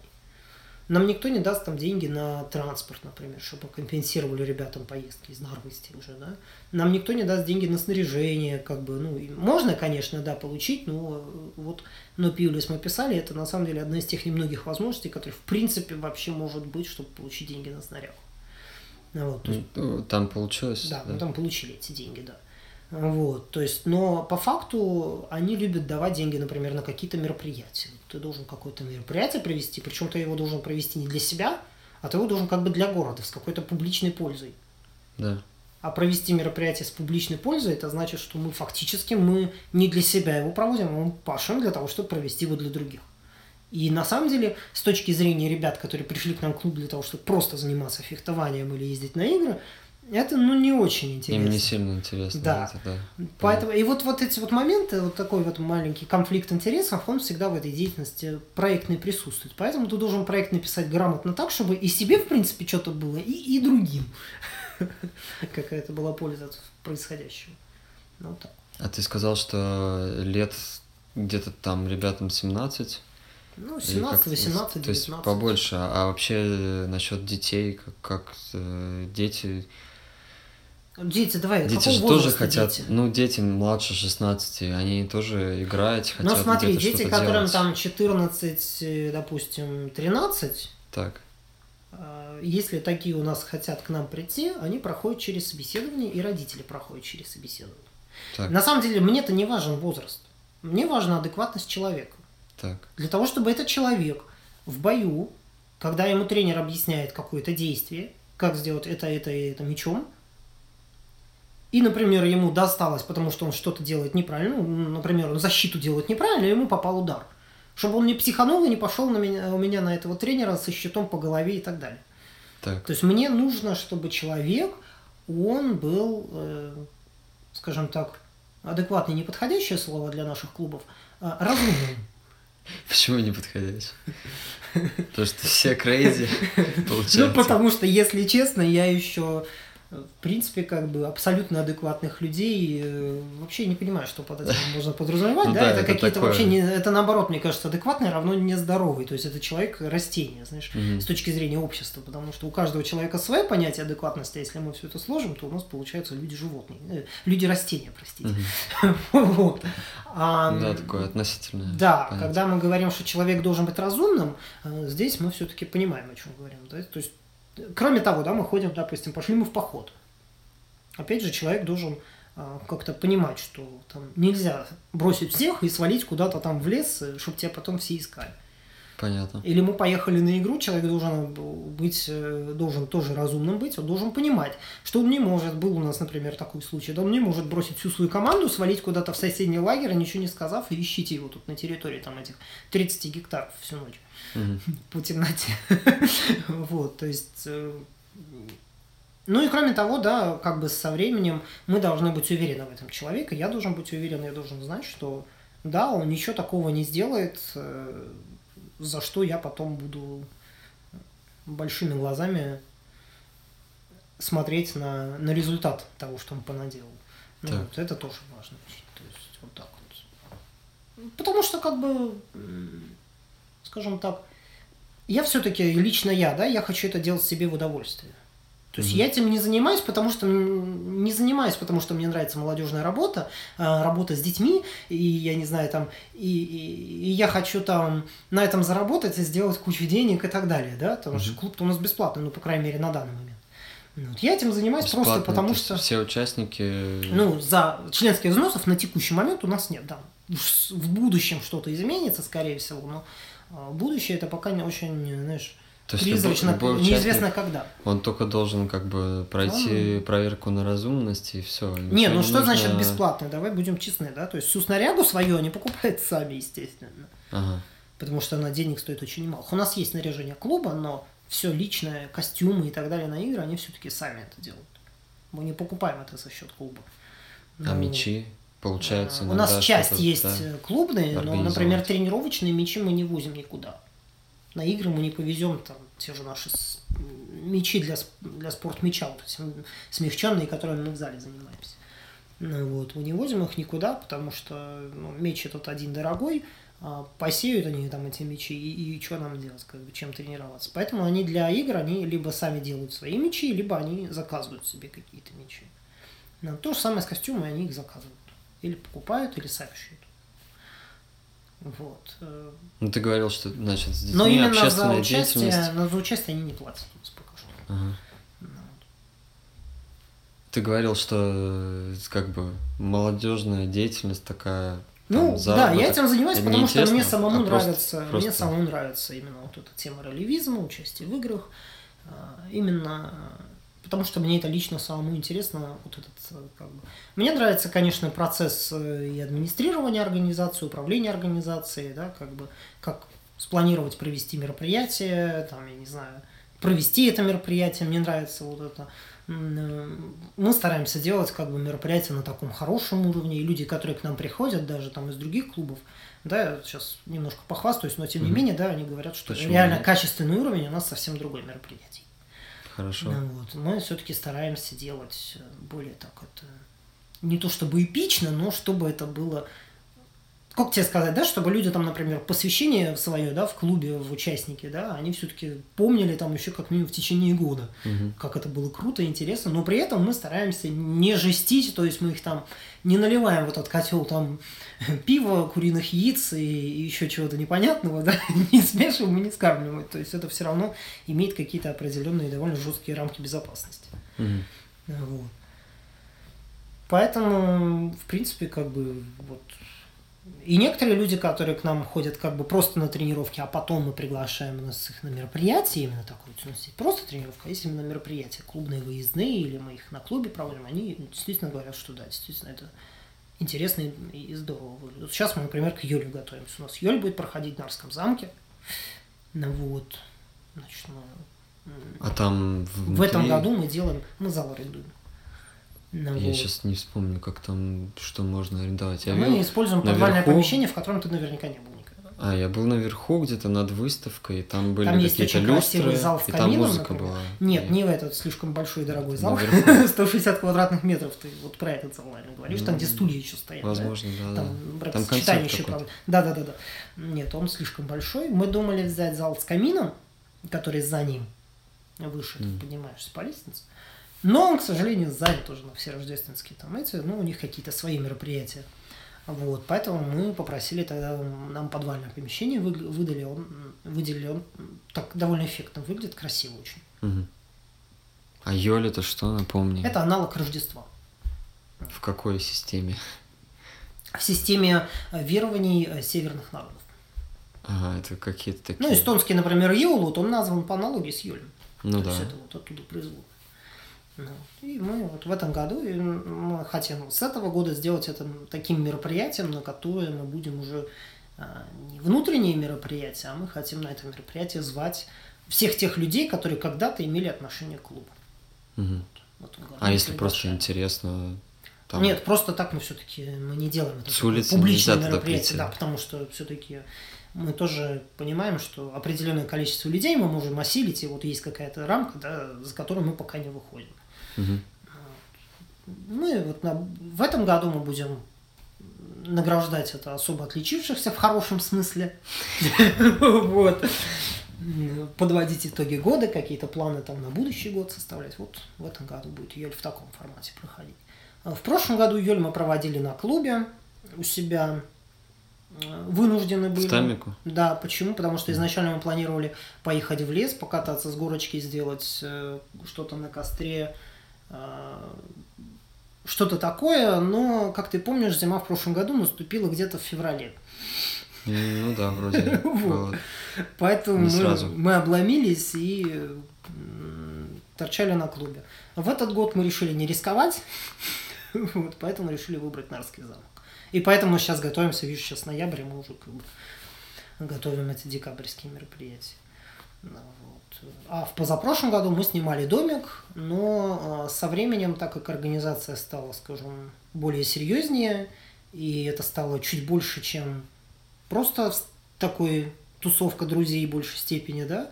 Нам никто не даст там деньги на транспорт, например, чтобы компенсировали ребятам поездки из Нарвы с тем же, да. Нам никто не даст деньги на снаряжение, как бы, ну, можно, конечно, да, получить, но э, вот но Пиулис мы писали, это на самом деле одна из тех немногих возможностей, которые в принципе вообще может быть, чтобы получить деньги на снаряг. Ну, Вот, есть Ну, Там получилось? да, мы там получили эти деньги, да. Вот, то есть, но по факту они любят давать деньги, например, на какие-то мероприятия. Ты должен какое-то мероприятие провести, причем ты его должен провести не для себя, а ты его должен как бы для города, с какой-то публичной пользой. Да. А провести мероприятие с публичной пользой, это значит, что мы фактически мы не для себя его проводим, а мы пашем для того, чтобы провести его для других. И на самом деле, с точки зрения ребят, которые пришли к нам в клуб для того, чтобы просто заниматься фехтованием или ездить на игры, Это, ну, не очень интересно. Им не сильно интересно. Да. Это, да. Поэтому, и вот, вот эти вот моменты, вот такой вот маленький конфликт интересов, он всегда в этой деятельности проектной присутствует. Поэтому ты должен проект написать грамотно так, чтобы и себе, в принципе, что-то было, и, и другим. Какая-то была польза от происходящего. Ну, так. А ты сказал, что лет где-то там ребятам 17? Ну, Или 17, как- 18, 19. То есть побольше. А вообще насчет детей, как, как э, дети... Дети, давай, Дети же тоже хотят, дети? ну, дети младше 16, они тоже играть хотят. Ну, смотри, дети, которым делать. там 14, э, допустим, 13, Так, э, если такие у нас хотят к нам прийти, они проходят через собеседование, и родители проходят через собеседование. так, На самом деле, мне-то не важен возраст. Мне важна адекватность человека. так. Для того, чтобы этот человек в бою, когда ему тренер объясняет какое-то действие, как сделать это, это и это мечом, и, например, ему досталось, потому что он что-то делает неправильно, ну, например, он защиту делает неправильно, и ему попал удар. Чтобы он не психанул и не пошел на меня, у меня на этого тренера со щитом по голове и так далее. Так, То есть мне нужно, чтобы человек, он был, э, скажем так, адекватный, неподходящее слово для наших клубов, а разумным. почему не подходящий? Потому что все крейзи, Ну, получается. потому что, если честно, я еще, э, в принципе, как бы абсолютно адекватных людей э, вообще не понимаю, что под этим можно подразумевать. Ну да, да, это, это какие-то такое. вообще не, это наоборот, мне кажется, адекватный равно нездоровый. То есть это человек растение, знаешь, Мгм. с точки зрения общества, потому что у каждого человека свое понятие адекватности, а если мы все это сложим, то у нас получаются люди-животные, э, люди-растения, простите. Мгм. Вот. А, Да, такое относительное. Да, понятие. когда мы говорим, что человек должен быть разумным, э, здесь мы все-таки понимаем, о чем говорим. да. То есть, кроме того, да, мы ходим, допустим, пошли мы в поход. Опять же, человек должен э, как-то понимать, что там нельзя бросить всех и свалить куда-то там в лес, чтобы тебя потом все искали. Понятно. Или мы поехали на игру, человек должен быть, э, должен тоже разумным быть, он должен понимать, что он не может, был у нас, например, такой случай, да он не может бросить всю свою команду, свалить куда-то в соседний лагерь, ничего не сказав, и ищите его тут на территории там этих 30 гектаров всю ночь Мгм. по темноте. Вот, то есть... э, Ну и кроме того, да, как бы со временем мы должны быть уверены в этом человеке. Я должен быть уверен, я должен знать, что да, он ничего такого не сделает, э, за что я потом буду большими глазами смотреть на, на результат того, что он понаделал. Ну, вот это тоже важно. То есть вот так вот. Потому что, как бы, скажем так, я все-таки, лично я, да, я хочу это делать себе в удовольствие. То есть Мгм. я этим не занимаюсь, потому что не занимаюсь, потому что мне нравится молодежная работа, а, работа с детьми, и я не знаю там, и, и- и я хочу там на этом заработать и сделать кучу денег и так далее, да, потому что Мгм. клуб-то у нас бесплатный, ну по крайней мере на данный момент. Ну, вот Я этим занимаюсь просто Бесплатно, потому то есть что, Все участники... ну за членских взносов на текущий момент у нас нет, да. В будущем что-то изменится, скорее всего, но будущее это пока не очень, знаешь, то есть любой- призрачно, любой неизвестно когда. Он только должен как бы пройти проверку на разумность и все. Не, ну что значит бесплатно? Давай будем честны, да? То есть всю снарягу свою они покупают сами, естественно. Ага. Потому что она денег стоит очень мало. У нас есть снаряжение клуба, но все личное, костюмы и так далее на игры, они все-таки сами это делают. Мы не покупаем это за счет клуба. А Ну, мечи, получается, э, У нас часть есть да. э, клубные, но, например, тренировочные мечи мы не возим никуда. На игры мы не повезем там те же наши мечи для, для спортмеча, вот эти смягченные, которыми мы в зале занимаемся. Ну, вот, мы не возим их никуда, потому что ну, меч этот один дорогой, а посеют они там эти мечи, и, и что нам делать, как бы, чем тренироваться. Поэтому они для игр, они либо сами делают свои мечи, либо они заказывают себе какие-то мечи. Ну, то же самое с костюмами, они их заказывают. Или покупают, или сами шьют. Вот. э, Ну ты говорил, что значит с детьми Но именно за общественная участие, деятельность. но за участие они не платят у нас пока что. Ага. Ну, Ты говорил, что э, как бы молодежная деятельность такая. Ну, там, да, заработок. я этим занимаюсь, Это потому что мне самому а просто- нравится, мне просто- самому нравится именно вот эта тема ролевизма, участие в играх. А, Именно потому что мне это лично самому интересно, вот этот, э, как бы. Мне нравится, конечно, процесс э, и администрирования организации, управления организацией, да, как бы, как спланировать, провести мероприятие, там, я не знаю, провести это мероприятие, мне нравится вот это мы стараемся делать как бы мероприятия на таком хорошем уровне, и люди, которые к нам приходят, даже там из других клубов, да, я сейчас немножко похвастаюсь, но тем не mm-hmm. менее, да, они говорят, что Почему? реально качественный уровень у нас совсем другой мероприятие. Хорошо. Ну, вот. Мы все-таки стараемся делать более так это не то чтобы эпично, но чтобы это было как тебе сказать, да, чтобы люди там, например, посвящение свое, да, в клубе, в участники, да, они все-таки помнили там еще как минимум в течение года, угу. как это было круто, интересно, но при этом мы стараемся не жестить, то есть мы их там не наливаем в этот котел там пива, куриных яиц и, и еще чего-то непонятного, да, не смешиваем и не скармливаем, то есть это все равно имеет какие-то определенные довольно жесткие рамки безопасности. Угу. Вот. Поэтому, в принципе, как бы вот и некоторые люди, которые к нам ходят как бы просто на тренировки, а потом мы приглашаем нас их на мероприятие, именно нас есть просто тренировка, а есть именно мероприятия, клубные выездные, или мы их на клубе проводим, они действительно говорят, что да, действительно это интересно и здорово выглядит. Вот сейчас мы, например, к Юле готовимся. У нас Юль будет проходить в Нарском замке. Ну вот. Значит, мы... А там внутри... В этом году мы делаем, мы зал арендуем. Ну, я вот. сейчас не вспомню, как там, что можно арендовать. Я Мы вел... используем наверху... подвальное помещение, в котором ты наверняка не был никогда. А, я был наверху, где-то над выставкой, и там были там какие-то люстры, зал с камином, и там музыка например. была. Нет, и... не в этот слишком большой и дорогой зал. 160 квадратных метров, ты вот про этот зал, наверное, говоришь, там, где стулья еще стоят. Возможно, да. Там, да. там концерт еще, правда. Да, да, да, да. Нет, он слишком большой. Мы думали взять зал с камином, который за ним, выше, ты поднимаешься по лестнице. Но он, к сожалению, занят уже на все рождественские там эти, ну, у них какие-то свои мероприятия. Вот, поэтому мы попросили тогда, нам подвальное помещение выдали, он, выделили, он так довольно эффектно выглядит, красиво очень. Угу. А Йоль это что, напомни? Это аналог Рождества. В какой системе? В системе э, верований э, северных народов. Ага, это какие-то такие... Ну, эстонский, например, Йол, вот он назван по аналогии с Йолем. Ну То да. Есть это вот оттуда производно. И мы вот в этом году мы хотим с этого года сделать это таким мероприятием, на которое мы будем уже а, не внутренние мероприятия, а мы хотим на это мероприятие звать всех тех людей, которые когда-то имели отношение к клубу. Угу. Вот году, а если просто интересно? Там... Нет, просто так мы все-таки мы не делаем это. С улицы публичное мероприятие, да, потому что все-таки мы тоже понимаем, что определенное количество людей мы можем осилить, и вот есть какая-то рамка, да, за которую мы пока не выходим. Угу. Мы вот на, в этом году мы будем награждать это особо отличившихся в хорошем смысле. Вот. Подводить итоги года, какие-то планы там на будущий год составлять. Вот в этом году будет Йоль в таком формате проходить. В прошлом году Йоль мы проводили на клубе у себя. Вынуждены были. В Тамику? Да, почему? Потому что изначально мы планировали поехать в лес, покататься с горочки, сделать э, что-то на костре, а, что-то такое, но, как ты помнишь, зима в прошлом году наступила где-то в феврале. Ну да, вроде было. Поэтому мы, мы обломились и торчали на клубе. В этот год мы решили не рисковать, вот, поэтому решили выбрать Нарский замок. И поэтому мы сейчас готовимся, видишь, сейчас ноябрь, мы уже как бы готовим эти декабрьские мероприятия. А в позапрошлом году мы снимали домик, но а, со временем, так как организация стала, скажем, более серьезнее, и это стало чуть больше, чем просто такой тусовка друзей в большей степени, да,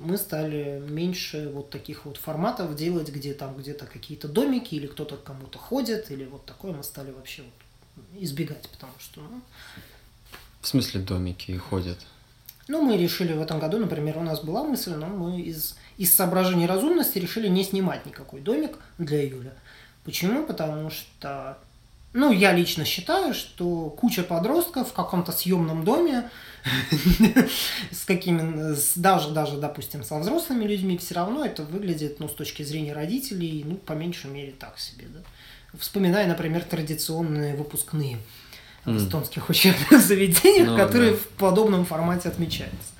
мы стали меньше вот таких вот форматов делать, где там где-то какие-то домики, или кто-то кому-то ходит, или вот такое мы стали вообще вот избегать, потому что... Ну... В смысле домики ходят? Ну, мы решили в этом году, например, у нас была мысль, но мы из, из соображений разумности решили не снимать никакой домик для июля. Почему? Потому что, ну, я лично считаю, что куча подростков в каком-то съемном доме с какими, даже, даже, допустим, со взрослыми людьми, все равно это выглядит, ну, с точки зрения родителей, ну, по меньшей мере так себе, да. Вспоминая, например, традиционные выпускные в эстонских учебных заведениях, ну, которые да. в подобном формате отмечаются.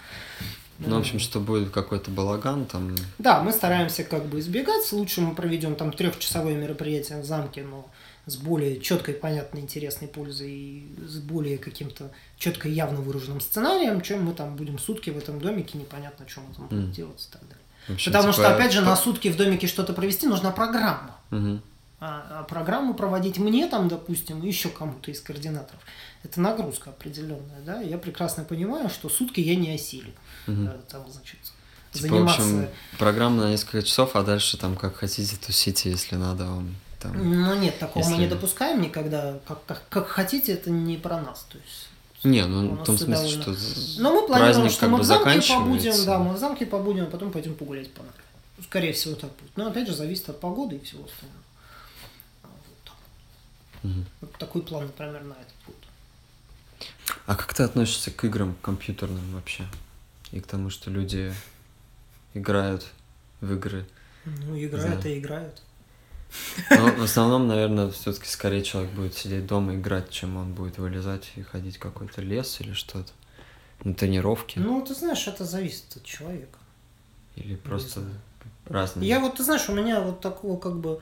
Ну, в общем, что будет какой-то балаган там. Да, мы стараемся как бы избегать. Лучше мы проведем там трехчасовое мероприятие в замке, но с более четкой, понятной, интересной пользой и с более каким-то четко явно выраженным сценарием, чем мы там будем сутки в этом домике, непонятно, что мы там будем mm. делать и так далее. общем, Потому типа, что, опять же, по- на сутки в домике что-то провести нужна программа. Мгм. А, а программу проводить мне там, допустим, и еще кому-то из координаторов, это нагрузка определенная, да. Я прекрасно понимаю, что сутки я не осилю. Э, Там, значит, Типа, в заниматься. общем, программа на несколько часов, а дальше там как хотите тусите, если надо вам там. Ну нет, такого мы Если- не допускаем никогда. Как, как, как хотите, это не про нас. То есть Не, ну в том смысле, довольно- что Но мы планируем, что мы в замке побудем, да, мы в замке побудем, а потом пойдем погулять по. Скорее всего, так будет. Но опять же, зависит от погоды и всего остального. Вот, такой план, например, на этот год. А как ты относишься к играм компьютерным вообще? И к тому, что люди играют в игры? Ну, играют Да. и играют. Но в основном, наверное, все-таки скорее человек будет сидеть дома играть, чем он будет вылезать и ходить в какой-то лес или что-то. На тренировки. Ну, ты знаешь, это зависит от человека. или просто разные. Я вот, ты знаешь, у меня вот такого как бы...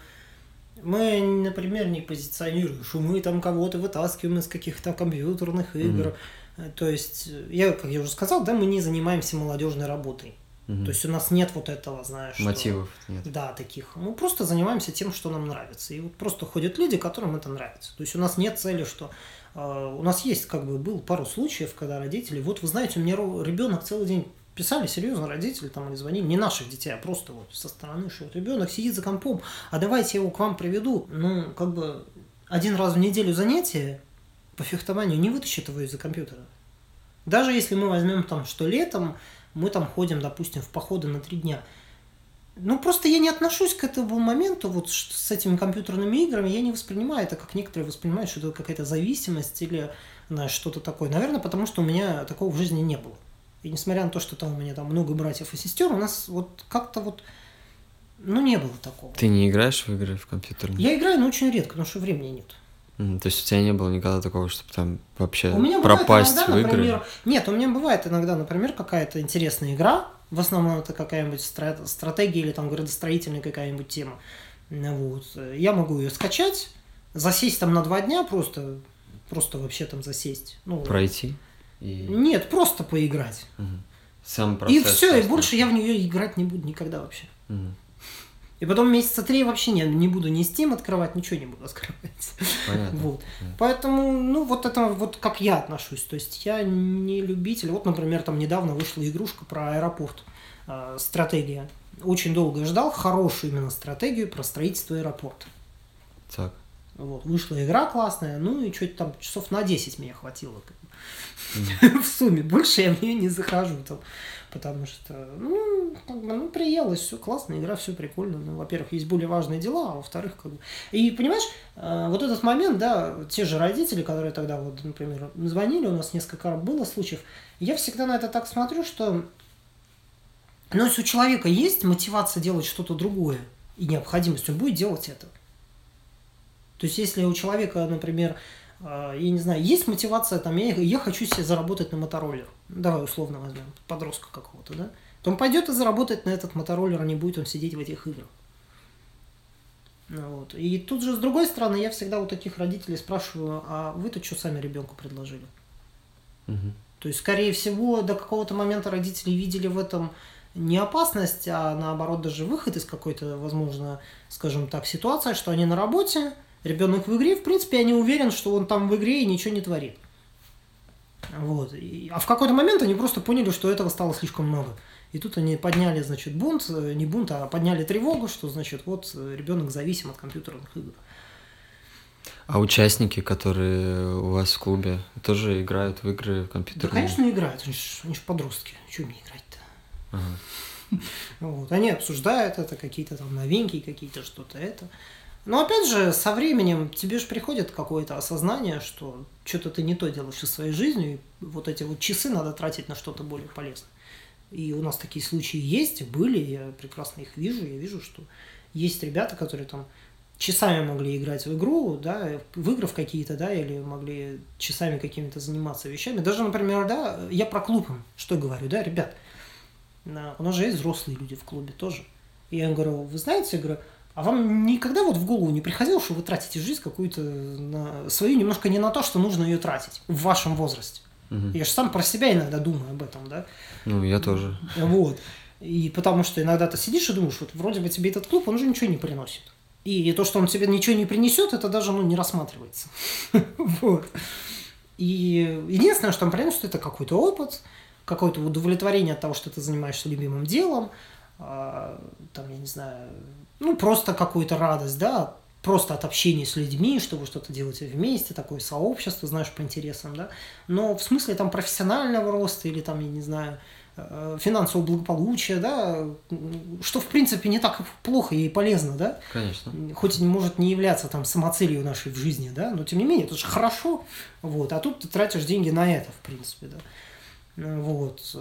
Мы, например, не позиционируем, что мы там кого-то вытаскиваем из каких-то компьютерных игр. Э, То есть, я, как я уже сказал, да, мы не занимаемся молодежной работой. Мгм. То есть у нас нет вот этого, знаешь, что- Мотивов нет. Да, таких. Мы просто занимаемся тем, что нам нравится. И вот просто ходят люди, которым это нравится. То есть у нас нет цели, что э, у нас есть, как бы, был пару случаев, когда родители, вот вы знаете, у меня ребенок целый день писали серьезно родители там или звонили, не наших детей, а просто вот со стороны, что вот ребенок сидит за компом, а давайте я его к вам приведу. Ну, как бы один раз в неделю занятия по фехтованию не вытащит его из-за компьютера. Даже если мы возьмем там, что летом мы там ходим, допустим, в походы на три дня. Ну, просто я не отношусь к этому моменту, вот с этими компьютерными играми, я не воспринимаю это, как некоторые воспринимают, что это какая-то зависимость или знаешь, что-то такое. Наверное, потому что у меня такого в жизни не было. И несмотря на то, что там у меня там много братьев и сестер, у нас вот как-то вот, ну, не было такого. Ты не играешь в игры в компьютерные? Я играю, но очень редко, потому что времени нет. То есть у тебя не было никогда такого, чтобы там вообще У меня пропасть иногда, в игры? например, нет, у меня бывает иногда, например, какая-то интересная игра, в основном это какая-нибудь стра- стратегия или там градостроительная какая-нибудь тема. Вот. Я могу ее скачать, засесть там на два дня просто, просто вообще там засесть. Ну, Пройти? И... Нет, просто поиграть. Мгм. Сам и процесс все, и просто. больше я в нее играть не буду никогда вообще. Мгм. И потом месяца три вообще не, не буду ни Steam открывать, ничего не буду открывать. Понятно. Вот. Мгм. Поэтому, ну, вот это вот как я отношусь. То есть я не любитель. Вот, например, там недавно вышла игрушка про аэропорт. э, стратегия. Очень долго ждал хорошую именно стратегию про строительство аэропорта. Так. Вот. Вышла игра классная, ну и что-то там часов на 10 мне хватило. бы. В сумме. Больше я в нее не захожу там. Потому что, ну, как бы, ну, приелось, все классно, игра, все прикольно. Ну, во-первых, есть более важные дела, а во-вторых, как бы... И, понимаешь, э, вот этот момент, да, те же родители, которые тогда, вот, например, звонили, у нас несколько было случаев, я всегда на это так смотрю, что, ну, если у человека есть мотивация делать что-то другое и необходимость, он будет делать это. То есть, если у человека, например, э, я не знаю, есть мотивация, там, я, я хочу себе заработать на мотороллер, давай условно возьмем, подростка какого-то, да, то он пойдет и заработает на этот мотороллер, а не будет он сидеть в этих играх. Ну Вот. И тут же, с другой стороны, я всегда у таких родителей спрашиваю, а вы-то что сами ребенку предложили? Мгм. То есть, скорее всего, до какого-то момента родители видели в этом не опасность, а наоборот даже выход из какой-то, возможно, скажем так, ситуации, что они на работе, ребенок в игре, в принципе, я не уверен, что он там в игре и ничего не творит. Вот. И- а в какой-то момент они просто поняли, что этого стало слишком много. И тут они подняли, значит, бунт, э, не бунт, а подняли тревогу, что, значит, вот э, ребенок зависим от компьютерных игр. А участники, которые у вас в клубе, тоже играют в игры Да, компьютерные? конечно, играют, они ж, они ж подростки, что мне играть-то? Ага. Вот. Они обсуждают это, какие-то там новинки, какие-то что-то это. Но опять же, со временем тебе же приходит какое-то осознание, что что-то ты не то делаешь со своей жизнью, и вот эти вот часы надо тратить на что-то более полезное. И у нас такие случаи есть, были, я прекрасно их вижу, я вижу, что есть ребята, которые там часами могли играть в игру, да, в игры какие-то, да, или могли часами какими-то заниматься вещами. Даже, например, да, я про клуб что говорю, да, ребят, у нас же есть взрослые люди в клубе тоже. И я им говорю, вы знаете, я говорю, а вам никогда вот в голову не приходило, что вы тратите жизнь какую-то на свою немножко не на то, что нужно ее тратить в вашем возрасте? Мгм. Я же сам про себя иногда думаю об этом, да? Ну, я тоже. Вот. И потому что иногда ты сидишь и думаешь, вот вроде бы тебе этот клуб, он уже ничего не приносит. И то, что он тебе ничего не принесет, это даже ну, не рассматривается. вот. И единственное, что там приносит, это какой-то опыт, какое-то удовлетворение от того, что ты занимаешься любимым делом, а, там, я не знаю, ну, просто какую-то радость, да, просто от общения с людьми, что вы что-то делаете вместе, такое сообщество, знаешь, по интересам, да, но в смысле там профессионального роста или там, я не знаю, Э, финансового благополучия, да, что в принципе не так плохо и полезно, да. Конечно. Хоть и может не являться там самоцелью нашей в жизни, да, но тем не менее, это же хорошо, вот, а тут ты тратишь деньги на это, в принципе, да. Ну, вот.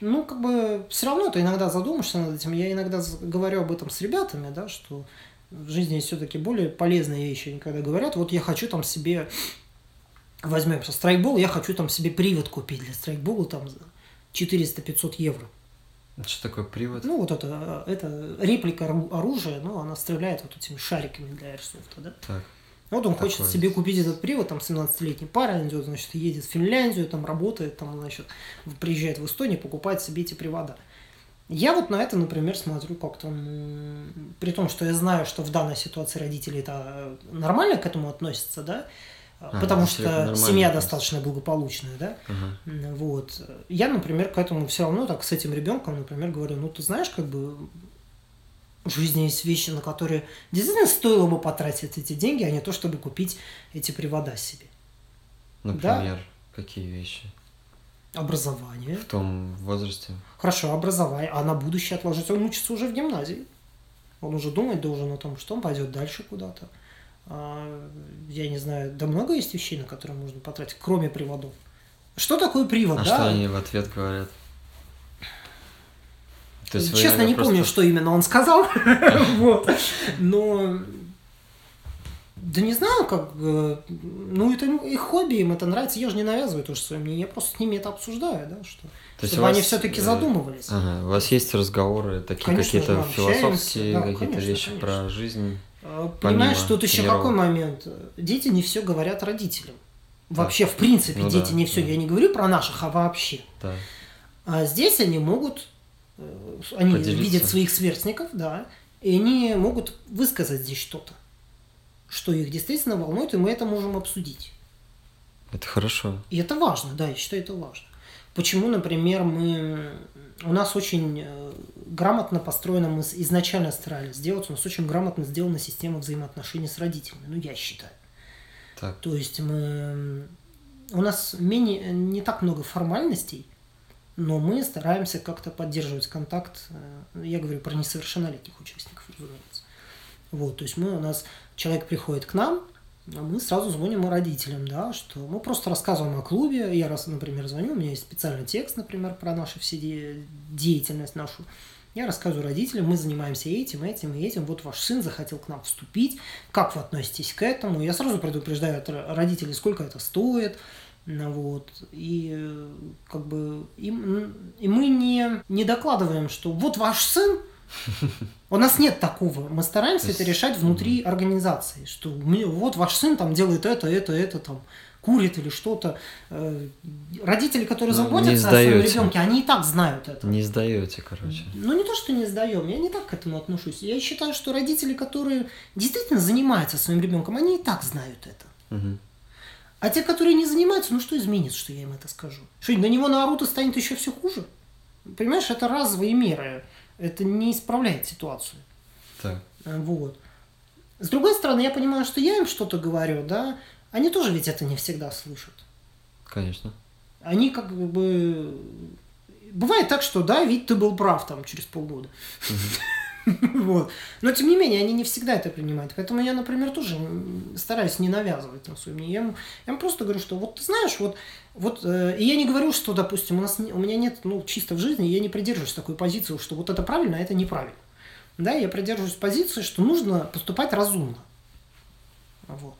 Ну, как бы, все равно ты иногда задумаешься над этим. Я иногда говорю об этом с ребятами, да, что в жизни все-таки более полезные вещи, когда говорят, вот я хочу там себе возьмем страйкбол, я хочу там себе привод купить для страйкбола там за 400-500 евро. Что такое привод? Ну, вот это, это реплика оружия, ну, она стреляет вот этими шариками для аирсофта, да? Так. Вот он Такое хочет себе купить этот привод, там 17-летний парень идет, значит, едет в Финляндию, там работает, там, значит, приезжает в Эстонию, покупает себе эти привода. Я вот на это, например, смотрю как-то, при том, что я знаю, что в данной ситуации родители это нормально к этому относятся, да, а, потому что семья достаточно благополучная, да, ага. вот. Я, например, к этому все равно так с этим ребенком, например, говорю, ну ты знаешь, как бы в жизни есть вещи, на которые действительно стоило бы потратить эти деньги, а не то, чтобы купить эти привода себе. Например, да? какие вещи? Образование. В том возрасте. Хорошо, образование. А на будущее отложить. Он учится уже в гимназии. Он уже думать должен о том, что он пойдет дальше куда-то. А, я не знаю, да много есть вещей, на которые можно потратить, кроме приводов. Что такое привод, а да? что они в ответ говорят? То есть Честно, не просто... помню, что именно он сказал. вот. Но да не знаю, как бы, ну это их хобби, им это нравится, я же не навязываю тоже свое мнение, я просто с ними это обсуждаю, да, что, То чтобы вас, они все-таки э, задумывались. Ага, у вас есть разговоры, такие какие-то философские, да, какие-то вещи конечно. про жизнь? Э, понимаешь, тут еще тренировок. какой момент? Дети не все говорят родителям. Вообще, в принципе, ну, дети да, не все. Да. Я не говорю про наших, а вообще. Да. А здесь они могут, они Поделиться. видят своих сверстников, да, и они могут высказать здесь что-то, что их действительно волнует, и мы это можем обсудить. Это хорошо. И это важно, да, я считаю, это важно. Почему, например, мы у нас очень э, грамотно построена, мы изначально старались сделать, у нас очень грамотно сделана система взаимоотношений с родителями, ну, я считаю. Так. То есть мы... У нас менее, не так много формальностей, но мы стараемся как-то поддерживать контакт. Э, я говорю про несовершеннолетних участников, разумеется. Вот, то есть мы, у нас человек приходит к нам, а мы сразу звоним родителям, да, что мы просто рассказываем о клубе. Я раз, например, звоню, у меня есть специальный текст, например, про нашу все де- деятельность нашу. Я рассказываю родителям, мы занимаемся этим, этим и этим. Вот ваш сын захотел к нам вступить. Как вы относитесь к этому? Я сразу предупреждаю родителей, сколько это стоит. Ну вот. И как бы и, и мы не, не докладываем, что вот ваш сын у нас нет такого. Мы стараемся есть... это решать внутри организации, что вот ваш сын там делает это, это, это, там курит или что-то. Э, родители, которые ну, заботятся о своем ребенке, они и так знают это. Не сдаете, короче. Ну, не то, что не сдаем, я не так к этому отношусь. Я считаю, что родители, которые действительно занимаются своим ребенком, они и так знают это. Угу. А те, которые не занимаются, ну что изменится, что я им это скажу? Что на него наорут и станет еще все хуже? Понимаешь, это разовые меры это не исправляет ситуацию. Так. Вот. С другой стороны, я понимаю, что я им что-то говорю, да, они тоже ведь это не всегда слышат. Конечно. Они как бы... Бывает так, что да, ведь ты был прав там через полгода. Угу. Вот. Но тем не менее, они не всегда это принимают. Поэтому я, например, тоже стараюсь не навязывать на свое мнение. Я им, я им просто говорю, что вот ты знаешь, вот, вот э, и я не говорю, что, допустим, у нас у меня нет, ну, чисто в жизни, я не придерживаюсь такой позиции, что вот это правильно, а это неправильно. Да, я придерживаюсь позиции, что нужно поступать разумно. Вот.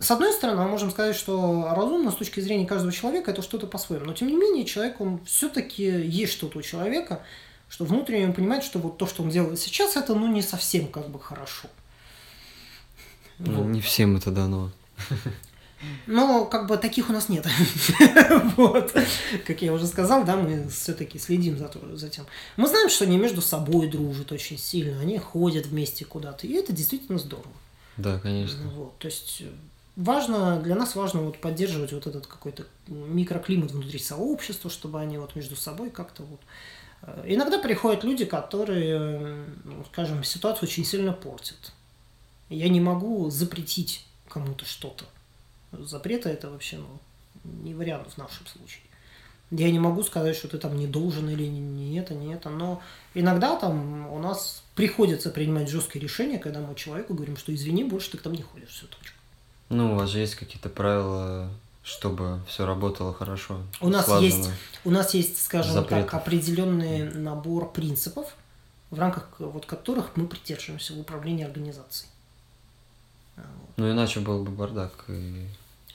С одной стороны, мы можем сказать, что разумно с точки зрения каждого человека это что-то по-своему. Но тем не менее, человек, он все-таки есть что-то у человека, что внутренне он понимает, что вот то, что он делает сейчас, это ну не совсем как бы хорошо. Ну, вот. Не всем это дано. Но как бы таких у нас нет. вот. Как я уже сказал, да, мы все-таки следим за, за тем. Мы знаем, что они между собой дружат очень сильно, они ходят вместе куда-то, и это действительно здорово. Да, конечно. Вот, то есть важно, для нас важно вот поддерживать вот этот какой-то микроклимат внутри сообщества, чтобы они вот между собой как-то вот... Э, иногда приходят люди, которые, скажем, ситуацию очень сильно портят. Я не могу запретить кому-то что-то. Запрета это вообще ну, не вариант в нашем случае. Я не могу сказать, что ты там не должен или не, это, не это, но иногда там у нас приходится принимать жесткие решения, когда мы человеку говорим, что извини, больше ты к нам не ходишь, все, точка. Ну, у вас же есть какие-то правила, чтобы все работало хорошо. У нас есть, у нас есть, скажем запретов. так, определенный набор принципов, в рамках вот которых мы придерживаемся в управлении организацией. Ну, иначе был бы бардак и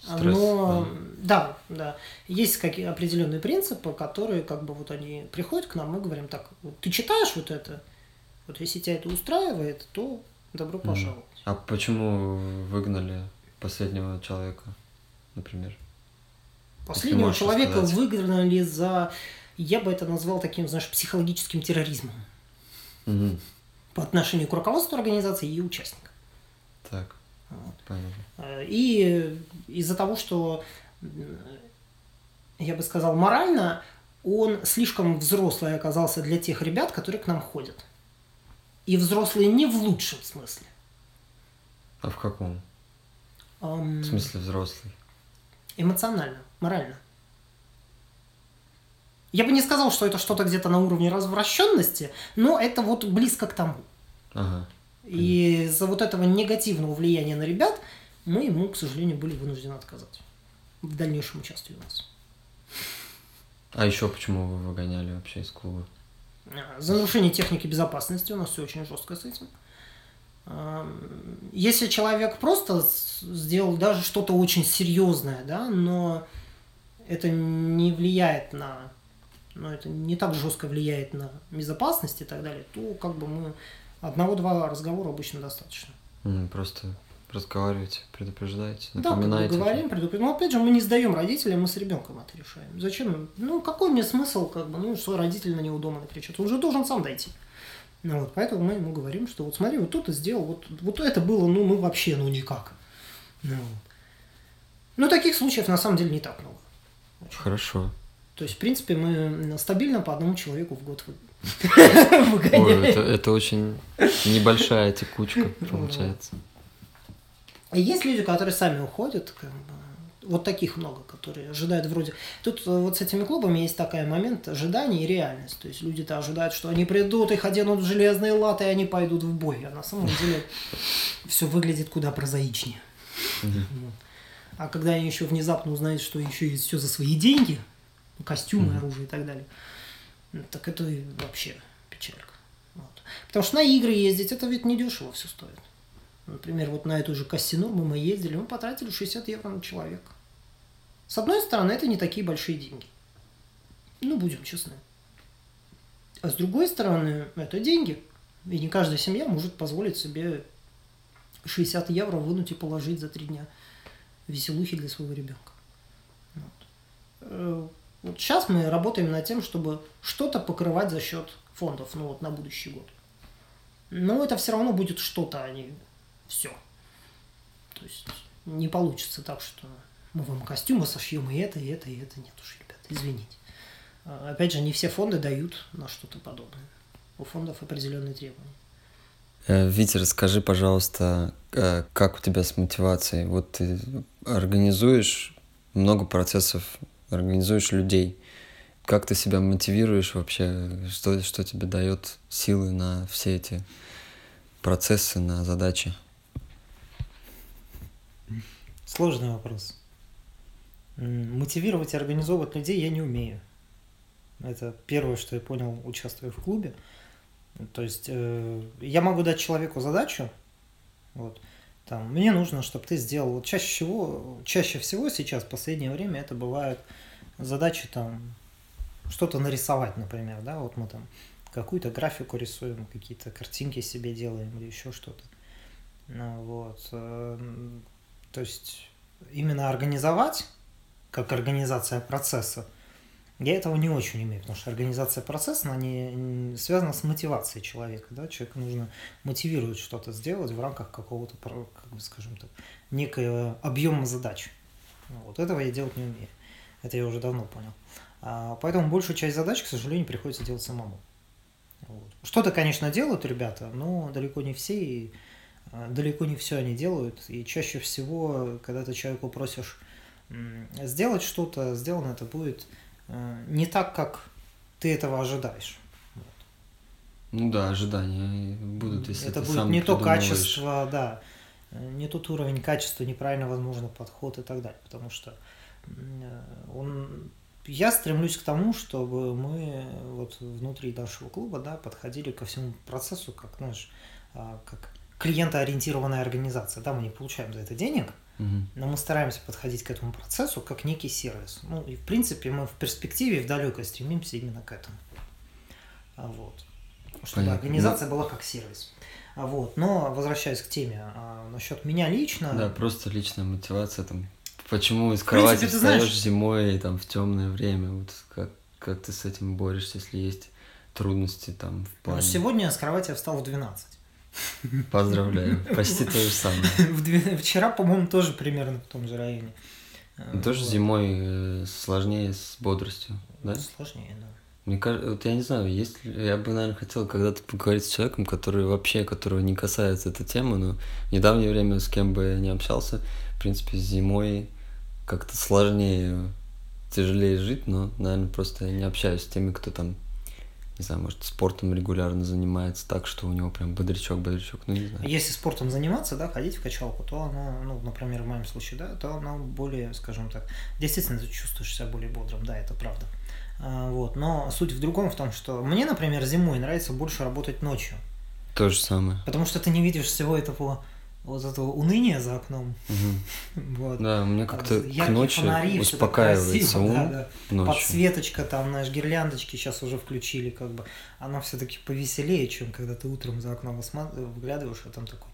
стресс. Но, да, да. Есть какие определенные принципы, которые, как бы, вот они приходят к нам, мы говорим так, ты читаешь вот это, вот если тебя это устраивает, то добро пожаловать. А почему выгнали последнего человека, например? Последнего человека сказать. выгнали за, я бы это назвал таким, знаешь, психологическим терроризмом. Угу. По отношению к руководству организации и участникам. Так. Вот. Понятно. Э, и из-за того, что, я бы сказал, морально он слишком взрослый оказался для тех ребят, которые к нам ходят. И взрослые не в лучшем смысле. А в каком? Um, в смысле взрослый? Эмоционально, морально. Я бы не сказал, что это что-то где-то на уровне развращенности, но это вот близко к тому. Ага. И из-за вот этого негативного влияния на ребят мы ему, к сожалению, были вынуждены отказать в дальнейшем участии у нас. А еще почему вы выгоняли вообще из клуба? А, за нарушение техники безопасности у нас все очень жестко с этим. Если человек просто сделал даже что-то очень серьезное, да, но это не влияет на, но это не так жестко влияет на безопасность и так далее, то как бы мы Одного-два разговора обычно достаточно. Просто разговариваете, предупреждаете, напоминаете. Да, говорим, предупреждаем. Но опять же, мы не сдаем родителям, мы с ребенком это решаем. Зачем? Ну, какой мне смысл, как бы, ну, что родители на него дома накричат? Он же должен сам дойти. Ну, вот, поэтому мы ему говорим, что вот смотри, вот тут и сделал, вот, вот это было, ну, ну, вообще, ну, никак. Ну, ну, таких случаев на самом деле не так много. Хорошо. То есть, в принципе, мы стабильно по одному человеку в год Ой, это, очень небольшая текучка получается. Есть люди, которые сами уходят, как бы, вот таких много, которые ожидают вроде... Тут э, вот с этими клубами есть такой момент ожидания и реальность. То есть люди-то ожидают, что они придут, их оденут в железные латы, и они пойдут в бой. А на самом деле все выглядит куда прозаичнее. А когда они еще внезапно узнают, что еще есть все за свои деньги, костюмы, оружие и так далее, ну, так это вообще печалька. Вот. Потому что на игры ездить, это ведь не дешево все стоит. Например, вот на эту же Кассинурму мы ездили, мы потратили 60 евро на человека. С одной стороны, это не такие большие деньги. Ну, будем честны. А с другой стороны, это деньги. И не каждая семья может позволить себе 60 евро вынуть и положить за три дня веселухи для своего ребенка. Вот. Э, вот сейчас мы работаем над тем, чтобы что-то покрывать за счет фондов, ну вот на будущий год. Но это все равно будет что-то, а не все. То есть не получится так, что мы вам костюмы сошьем и это, и это, и это. Нет уж, ребята, извините. А, опять же, не все фонды дают на что-то подобное. У фондов определенные требования. Э, Витя, расскажи, пожалуйста, э, как у тебя с мотивацией? Вот ты организуешь много процессов организуешь людей. Как ты себя мотивируешь вообще? Что, что тебе дает силы на все эти процессы, на задачи? Сложный вопрос. Мотивировать и организовывать людей я не умею. Это первое, что я понял, участвуя в клубе. То есть э, я могу дать человеку задачу, вот, там, мне нужно, чтобы ты сделал. Вот чаще всего, чаще всего сейчас, в последнее время, это бывает задачи там что-то нарисовать, например, да, вот мы там какую-то графику рисуем, какие-то картинки себе делаем или еще что-то. Ну, вот. Э, то есть именно организовать, как организация процесса, я этого не очень умею, потому что организация процесса, она не, связана с мотивацией человека. Да? Человека нужно мотивировать что-то сделать в рамках какого-то, как бы скажем так, некого объема задач. Вот этого я делать не умею. Это я уже давно понял. А, поэтому большую часть задач, к сожалению, приходится делать самому. Вот. Что-то, конечно, делают ребята, но далеко не все, и а, далеко не все они делают. И чаще всего, когда ты человеку просишь сделать что-то, сделано это будет не так, как ты этого ожидаешь. Ну да, ожидания будут, если это ты будет сам не то качество, да, не тот уровень качества, неправильно, возможно, подход и так далее, потому что он я стремлюсь к тому, чтобы мы вот внутри нашего клуба да, подходили ко всему процессу как, знаешь, а, как клиентоориентированная организация. Да, мы не получаем за это денег, угу. но мы стараемся подходить к этому процессу как некий сервис. Ну и в принципе мы в перспективе, в далекой стремимся именно к этому. А вот. Чтобы Понятно. организация была как сервис. А вот. Но возвращаясь к теме, а, насчет меня лично. Да, просто личная мотивация там Почему из кровати принципе, встаешь знаешь... зимой там в темное время? Вот как, как ты с этим борешься, если есть трудности там в ну, плане? Ну, сегодня с кровати я встал в 12. Поздравляю, почти то же самое. Вчера, по-моему, тоже примерно в том же районе. Ну, тоже зимой э, сложнее с бодростью, да? Сложнее, да. Мне кажется, вот я не знаю, есть я бы, наверное, хотел когда-то поговорить с человеком, который вообще, которого не касается эта тема, но в недавнее время с кем бы я не общался, в принципе, зимой как-то сложнее, тяжелее жить, но, наверное, просто я не общаюсь с теми, кто там, не знаю, может, спортом регулярно занимается так, что у него прям бодрячок, бодрячок, ну не знаю. Если спортом заниматься, да, ходить в качалку, то оно, ну, например, в моем случае, да, то оно более, скажем так, действительно ты чувствуешь себя более бодрым, да, это правда. А, вот. Но суть в другом, в том, что мне, например, зимой нравится больше работать ночью. То же самое. Потому что ты не видишь всего этого вот этого уныния за окном. Угу. Вот. Да, мне как-то к ночи фонари, успокаивается ум да, да. Ночью. Подсветочка там, знаешь, гирляндочки сейчас уже включили, как бы. Она все-таки повеселее, чем когда ты утром за окном выглядываешь, а там такой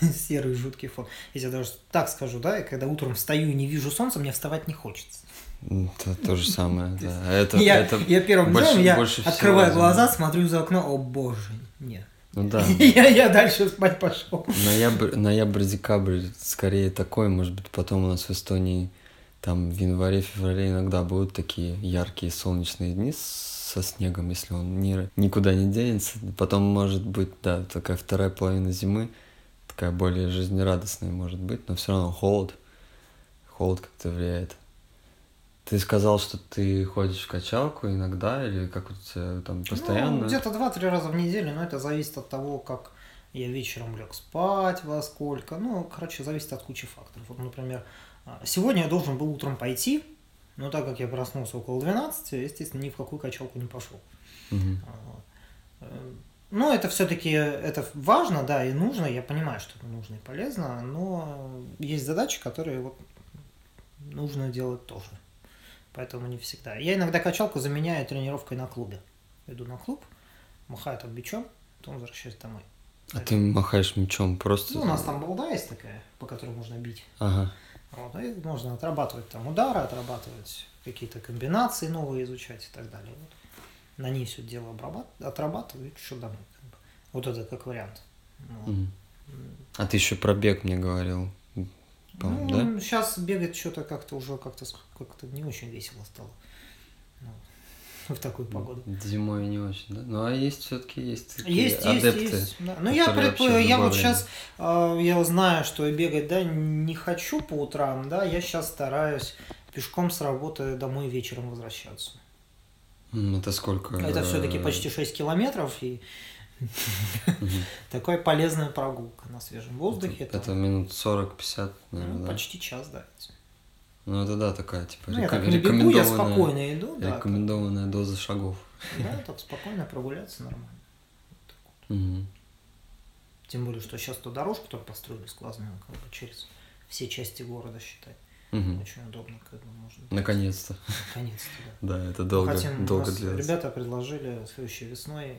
серый жуткий фон. Если я даже так скажу, да, и когда утром встаю и не вижу солнца, мне вставать не хочется. Это то же самое, да. Это, я, это я первым делом, я открываю глаза, смотрю за окно, о боже, нет. Ну да. я, я дальше спать пошел. Ноябрь, ноябрь-декабрь скорее такой, может быть, потом у нас в Эстонии там в январе-феврале иногда будут такие яркие солнечные дни со снегом, если он ни, никуда не денется. Потом может быть, да, такая вторая половина зимы, такая более жизнерадостная может быть, но все равно холод. Холод как-то влияет. Ты сказал, что ты ходишь в качалку иногда или как у тебя там ну, постоянно? Ну, где-то два-три раза в неделю, но это зависит от того, как я вечером лег спать, во сколько. Ну, короче, зависит от кучи факторов. Вот, например, а, сегодня я должен был утром пойти, но так как я проснулся около 12, естественно, ни в какую качалку не пошел. Угу. Ну, это все-таки это важно, да, и нужно. Я понимаю, что это нужно и полезно, но есть задачи, которые вот нужно делать тоже. Поэтому не всегда. Я иногда качалку заменяю тренировкой на клубе. Иду на клуб, махаю там бичом, потом возвращаюсь домой. А Это... ты махаешь мечом просто? Ну, у нас там балда есть такая, по которой можно бить. Ага. Вот, и можно отрабатывать там удары, отрабатывать какие-то комбинации новые изучать и так далее. Вот. На ней все дело обрабат... отрабатываю и что домой. Как бы. Вот это как вариант. Вот. Угу. А ты еще про бег мне говорил ну, да? сейчас бегать что-то как-то уже как-то как-то не очень весело стало. Ну, в такую погоду. Зимой не очень, да? Ну, а есть все-таки есть такие есть, адепты. Есть, есть. Да. Ну, я, предп... я вот сейчас, э, я знаю, что бегать, да, не хочу по утрам, да, я сейчас стараюсь пешком с работы домой вечером возвращаться. Это сколько? Это все-таки почти 6 километров, и Такая полезная прогулка на свежем воздухе. Это минут 40-50, наверное, ну, Почти час, да. Ну, это да, такая, типа, ну, я так не бегу, я спокойно иду, да. Рекомендованная доза шагов. Да, так спокойно прогуляться нормально. Тем более, что сейчас то дорожку тоже построили сквозную, как бы через все части города, считай. Угу. Очень удобно, когда можно. Наконец-то. Наконец-то, да. Да, это долго, Хотим, долго длилось. Ребята предложили следующей весной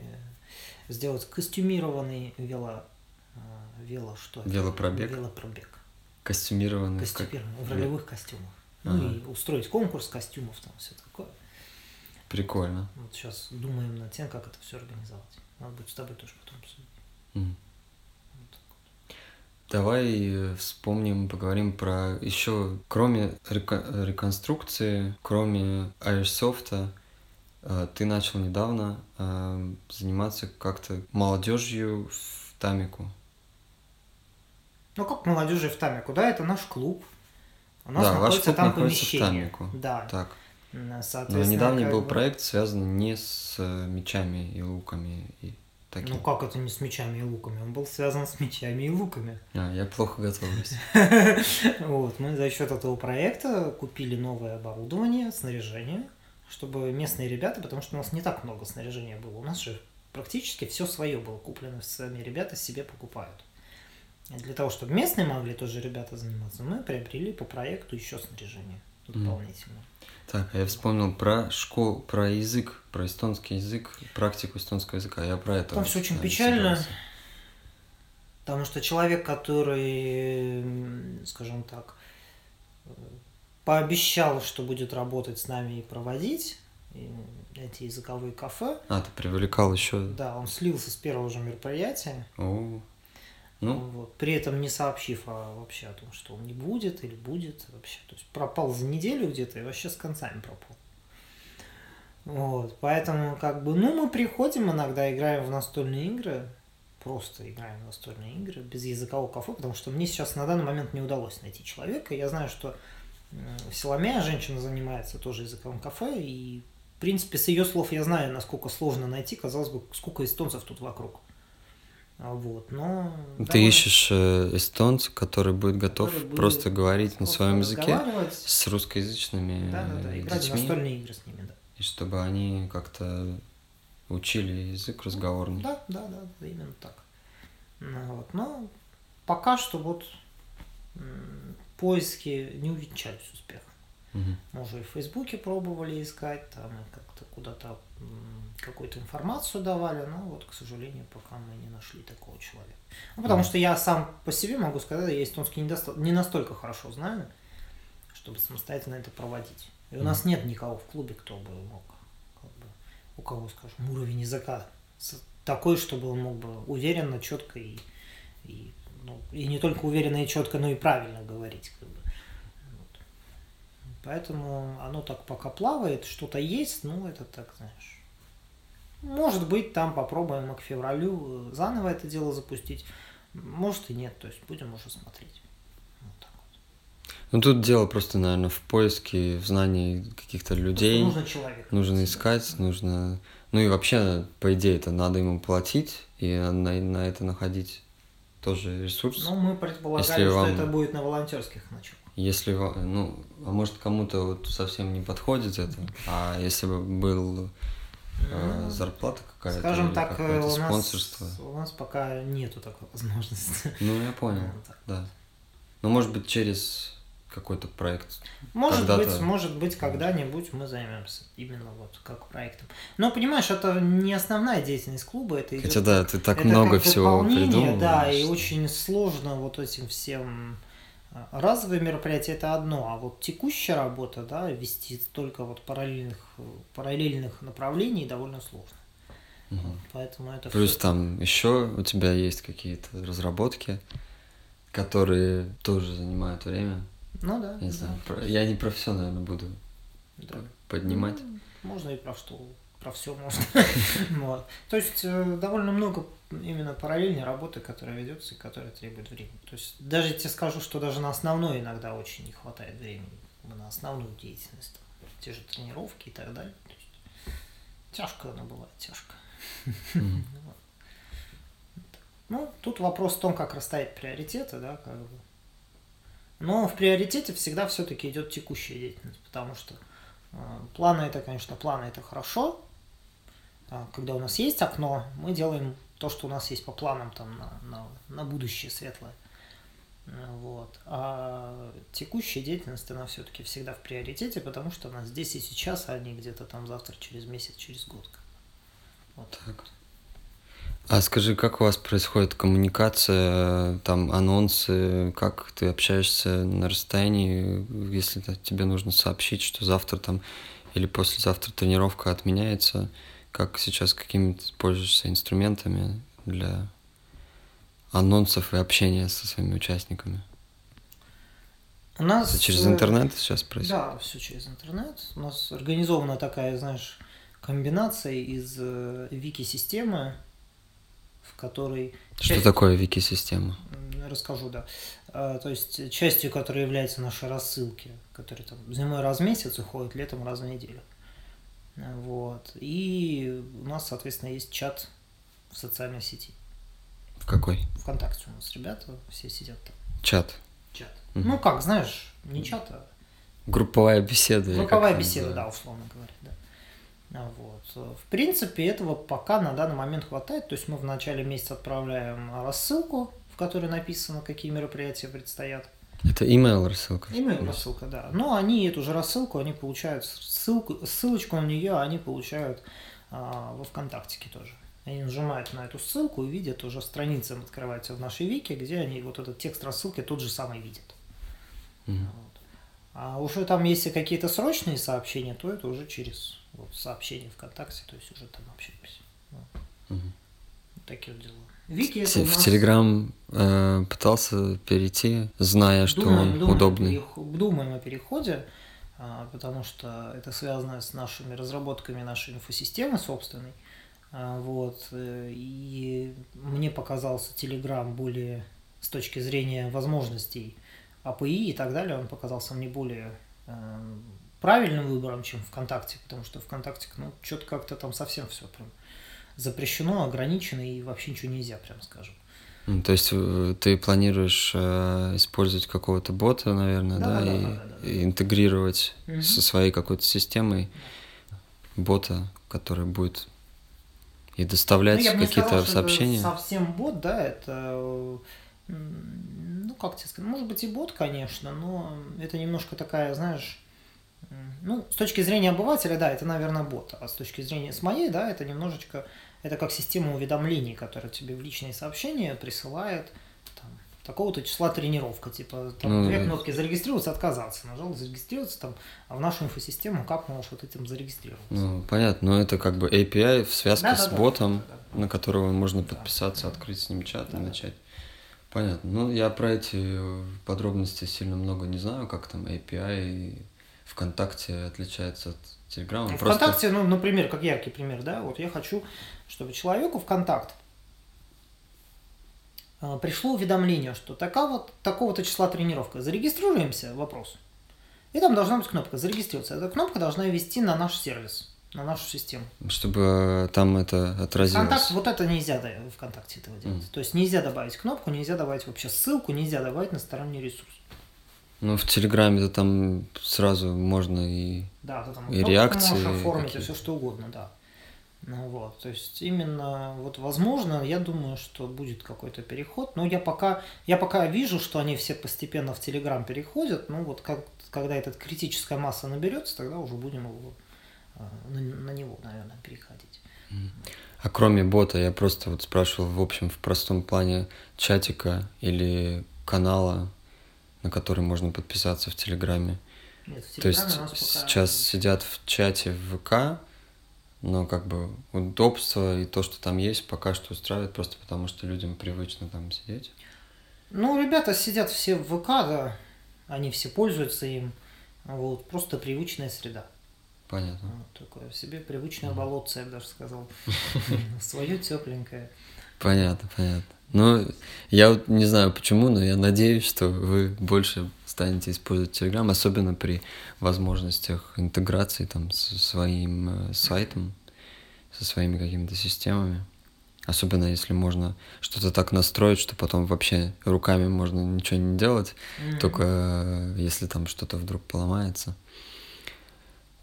сделать костюмированный вело, э, вело что Велопробег. Велопробег. Костюмированные. как- костюмированных, в ролевых костюмах. Ну Ага. и устроить конкурс костюмов, там все такое. Прикольно. Вот сейчас думаем над тем, как это все организовать. Надо будет с тобой тоже потом обсудить. Так. Давай э, вспомним, поговорим про еще, кроме река- реконструкции, кроме э, ты начал недавно э, заниматься как-то молодежью в Тамику. Ну как молодежи в Таме? Куда это наш клуб? У нас Да, ваш находится клуб там находится в помещение. Тамику. Да. Так. Но недавний был бы- проект, связанный не с э, мечами и луками и таким. Ну как это не с мечами и луками? Он был связан с мечами и луками. А, я плохо готовлюсь. Вот, мы за счет этого проекта купили новое оборудование, снаряжение, чтобы местные ребята, потому что у нас не так много снаряжения было, у нас же практически все свое было куплено, сами ребята себе покупают. И для того, чтобы местные могли тоже ребята заниматься, мы приобрели по проекту еще снаряжение дополнительно. Так, а я вспомнил про школу, про язык, про эстонский язык, практику эстонского языка. Я про это. Там все очень э, печально, собирался. потому что человек, который, скажем так, пообещал, что будет работать с нами и проводить и эти языковые кафе, А, ты привлекал еще. да, он слился с первого же мероприятия, О, ну, вот, при этом не сообщив о- вообще о том, что он не будет или будет вообще. То есть пропал за неделю где-то и вообще с концами пропал. Вот, поэтому как бы, ну, мы приходим иногда, играем в настольные игры, просто играем в настольные игры без языкового кафе, потому что мне сейчас на данный момент не удалось найти человека. Я знаю, что м, Селомея, женщина, занимается тоже языковым кафе, и, в принципе, с ее слов я знаю, насколько сложно найти, казалось бы, сколько эстонцев тут вокруг. А Вот, но... ты довольно- ищешь э, эстонца, который будет готов который будет просто говорить на своем языке с русскоязычными Да, да, да, э, играть в детьми, настольные игры с ними, да. и чтобы они как-то учили язык разговорный. Да, да, да, да, именно так. Ну, вот. Но пока что вот поиски не увенчались успехом. Мгм. Мы уже и в Фейсбуке пробовали искать, там как-то куда-то какую-то информацию давали, но вот, к сожалению, пока мы не нашли такого человека. Ну, потому Мгм. что я сам по себе могу сказать, я эстонский недоста- не настолько хорошо знаю, чтобы самостоятельно это проводить. И у нас нет никого в клубе, кто бы мог, как бы, у кого, скажем, уровень языка такой, чтобы он мог бы уверенно, четко и, и, ну, и не только уверенно и четко, но и правильно говорить. Как бы. Вот. Поэтому оно так пока плавает, что-то есть, ну это так, знаешь. Может быть, там попробуем к февралю э, заново это дело запустить. Может и нет, то есть будем уже смотреть. Вот так вот. Ну тут дело просто, наверное, в поиске, в знании каких-то людей. Просто нужно человека. Нужно искать, нужно... Ну и вообще, по идее, это надо ему платить и на, на это находить тоже ресурс. Ну, мы предполагали, Если что вам- это будет на волонтерских началах. Если, ну, а может кому-то вот совсем не подходит это, а если бы был э, Ну, зарплата какая-то Скажем так, э, какое-то у нас, спонсорство. у нас пока нету такой возможности. Ну, я понял, Ну, так. да. Ну, может быть, через какой-то проект. Может быть, может быть, когда-нибудь мы займемся именно вот как проектом. Но понимаешь, это не основная деятельность клуба, это идет Хотя да, ты так это много всего придумал. Да, и очень сложно вот этим всем а, разовые мероприятия это одно, а вот текущая работа, да, вести столько вот параллельных, параллельных направлений довольно сложно. Поэтому это Плюс всё- там еще у тебя есть какие-то разработки, которые тоже занимают время. Ну да. Не да, знаю, про- я не про все, наверное, буду да. поднимать. Ну, можно и про что, про все можно. Вот. То есть э, довольно много именно параллельной работы, которая ведется и которая требует времени. То есть даже я тебе скажу, что даже на основной иногда очень не хватает времени, на основную деятельность, там, те же тренировки и так далее. То есть тяжко она бывает, тяжко. Ну, тут вопрос в том, как расставить приоритеты, да, как бы. Но в приоритете всегда все-таки идет текущая деятельность, потому что э, планы это, конечно, планы это хорошо. А когда у нас есть окно, мы делаем то, что у нас есть по планам там на, на, на будущее светлое. Э, Вот. А текущая деятельность, она все-таки всегда в приоритете, потому что она здесь и сейчас, а не где-то там завтра, через месяц, через год. Вот. Так. А скажи, как у вас происходит коммуникация, там анонсы, как ты общаешься на расстоянии, если тебе нужно сообщить, что завтра там или послезавтра тренировка отменяется, как сейчас какими то пользуешься инструментами для анонсов и общения со своими участниками? У нас... Это через интернет сейчас происходит? Да, все через интернет. У нас организована такая, знаешь, комбинация из э, вики-системы, в которой... Что часть... такое вики-система? Расскажу, да. А, то есть частью, которой являются наши рассылки, которые там зимой раз в месяц уходят, летом раз в неделю. Вот. И у нас, соответственно, есть чат в социальной сети. В какой? Вконтакте у нас ребята все сидят там. Чат? Чат. Угу. Ну как, знаешь, не чат, а... Групповая беседа. Групповая беседа, да, условно говоря, да. А вот. В принципе, этого пока на данный момент хватает. То есть мы в начале месяца отправляем рассылку, в которой написано, какие мероприятия предстоят. Это email рассылка? Email рассылка, да. Но они эту же рассылку, они получают ссылку, ссылочку на нее они получают а, во ВКонтактике тоже. Они нажимают на эту ссылку и видят уже страницы открываются в нашей вики, где они вот этот текст рассылки тот же самый видят. Mm-hmm. Вот. А уже там, если какие-то срочные сообщения, то это уже через сообщение ВКонтакте, то есть уже там общаемся. Вот. Вот такие вот дела. Вики это в нас... Телеграм э, пытался перейти, зная, что думаем, он думаем удобный. Перех... Думаем о переходе, а, потому что это связано с нашими разработками нашей инфосистемы собственной. А, вот. Э, и мне показался Telegram более с точки зрения возможностей API и так далее, он показался мне более э, правильным выбором, чем ВКонтакте, потому что ВКонтакте, ну, что-то как-то там совсем все прям запрещено, ограничено и вообще ничего нельзя, прям скажем. То есть э, ты планируешь э, использовать какого-то бота, наверное, да, да, да, и, да, да, да. и интегрировать угу. со своей какой-то системой бота, который будет и доставлять ну, какие-то сообщения? Это совсем бот, да, это, ну, как тебе сказать, может быть и бот, конечно, но это немножко такая, знаешь, ну, с точки зрения обывателя, да, это, наверное, бот, а с точки зрения, с моей, да, это немножечко, это как система уведомлений, которая тебе в личные сообщения присылает, такого-то числа тренировка, типа там ну, две кнопки зарегистрироваться, отказаться, нажал зарегистрироваться там, а в нашу инфосистему как можешь вот этим зарегистрироваться. Ну, понятно, но это как бы API в связке да, с да, ботом, да, да, да. на которого можно подписаться, да. открыть с ним чат да, и начать. Понятно. Ну, я про эти подробности сильно много не знаю, как там API ВКонтакте отличается от Телеграма. Ну, ВКонтакте, Просто... ну, например, как яркий пример, да, вот я хочу, чтобы человеку ВКонтакт а, пришло уведомление, что такого, такого-то числа тренировка. Зарегистрируемся? Вопрос. И там должна быть кнопка «Зарегистрироваться». Эта кнопка должна вести на наш сервис, на нашу систему. Чтобы там это отразилось. Контакт, вот это нельзя в ВКонтакте этого делать. Mm. То есть нельзя добавить кнопку, нельзя добавить вообще ссылку, нельзя добавить на сторонний ресурс. Ну, в Телеграме-то там сразу можно и, да, ты там и реакции. Можешь оформить и все что угодно, да. Ну, вот, то есть именно, вот возможно, я думаю, что будет какой-то переход, но я пока, я пока вижу, что они все постепенно в Телеграм переходят, ну вот как, когда эта критическая масса наберется, тогда уже будем его, а, на, на него, наверное, переходить. А кроме бота, я просто вот спрашивал, в общем, в простом плане чатика или канала, на который можно подписаться в Телеграме. Нет, в Телеграме То есть сейчас сидят в чате в ВК, но как бы удобство и то, что там есть, пока что устраивает, просто потому что людям привычно там сидеть. Ну, ребята сидят все в ВК, да, они все пользуются им, вот, просто привычная среда. Понятно. Вот такое себе привычное mm. болотце, я бы даже сказал. Свое тепленькое. Понятно, понятно. Ну, я вот не знаю почему, но я надеюсь, что вы больше станете использовать Telegram, особенно при возможностях интеграции там со своим э, сайтом, со своими какими-то системами. Особенно если можно что-то так настроить, что потом вообще руками можно ничего не делать, mm-hmm. только э, если там что-то вдруг поломается.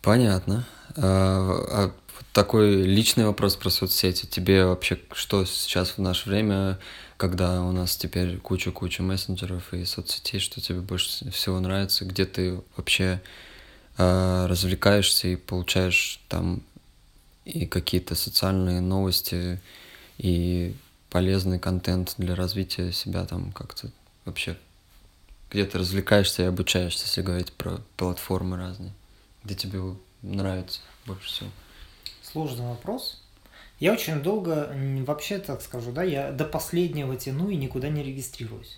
Понятно. А, а такой личный вопрос про соцсети. Тебе вообще что сейчас в наше время, когда у нас теперь куча-куча мессенджеров и соцсетей, что тебе больше всего нравится? Где ты вообще э, развлекаешься и получаешь там и какие-то социальные новости, и полезный контент для развития себя там как-то вообще где ты развлекаешься и обучаешься, если говорить про платформы разные, где тебе нравится больше всего? Сложный вопрос. Я очень долго, вообще так скажу, да, я до последнего тяну и никуда не регистрируюсь.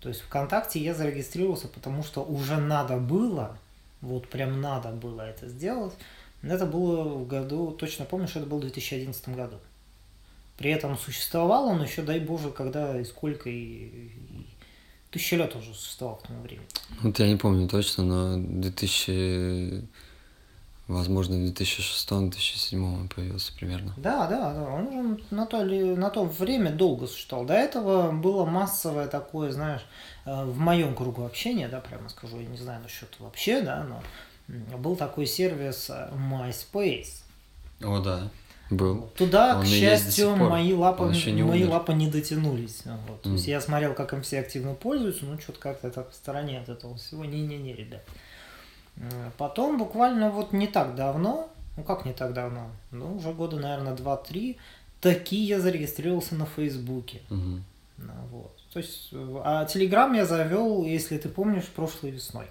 То есть ВКонтакте я зарегистрировался, потому что уже надо было, вот прям надо было это сделать. Это было в году, точно помню, что это было в 2011 году. При этом существовал он еще, дай боже, когда и сколько, и, и тысяча лет уже существовал к тому времени. Вот я не помню точно, но 2000 Возможно, в 2006-2007 он появился примерно. Да, да, да. Он уже на то, на то время долго существовал. До этого было массовое такое, знаешь, э, в моем кругу общения, да, прямо скажу, я не знаю насчет вообще, да, но был такой сервис э, MySpace. О, да. Был. Туда, Он к счастью, мои лапы, не мои лапы не дотянулись. Вот. Mm. То есть я смотрел, как им все активно пользуются, ну что-то как-то так в стороне от этого всего. Не-не-не, ребят. Потом буквально вот не так давно, ну как не так давно, ну уже года, наверное, 2-3, такие я зарегистрировался на Фейсбуке. Угу. Ну, вот. То есть, э, а Телеграм я завел, если ты помнишь, прошлой весной.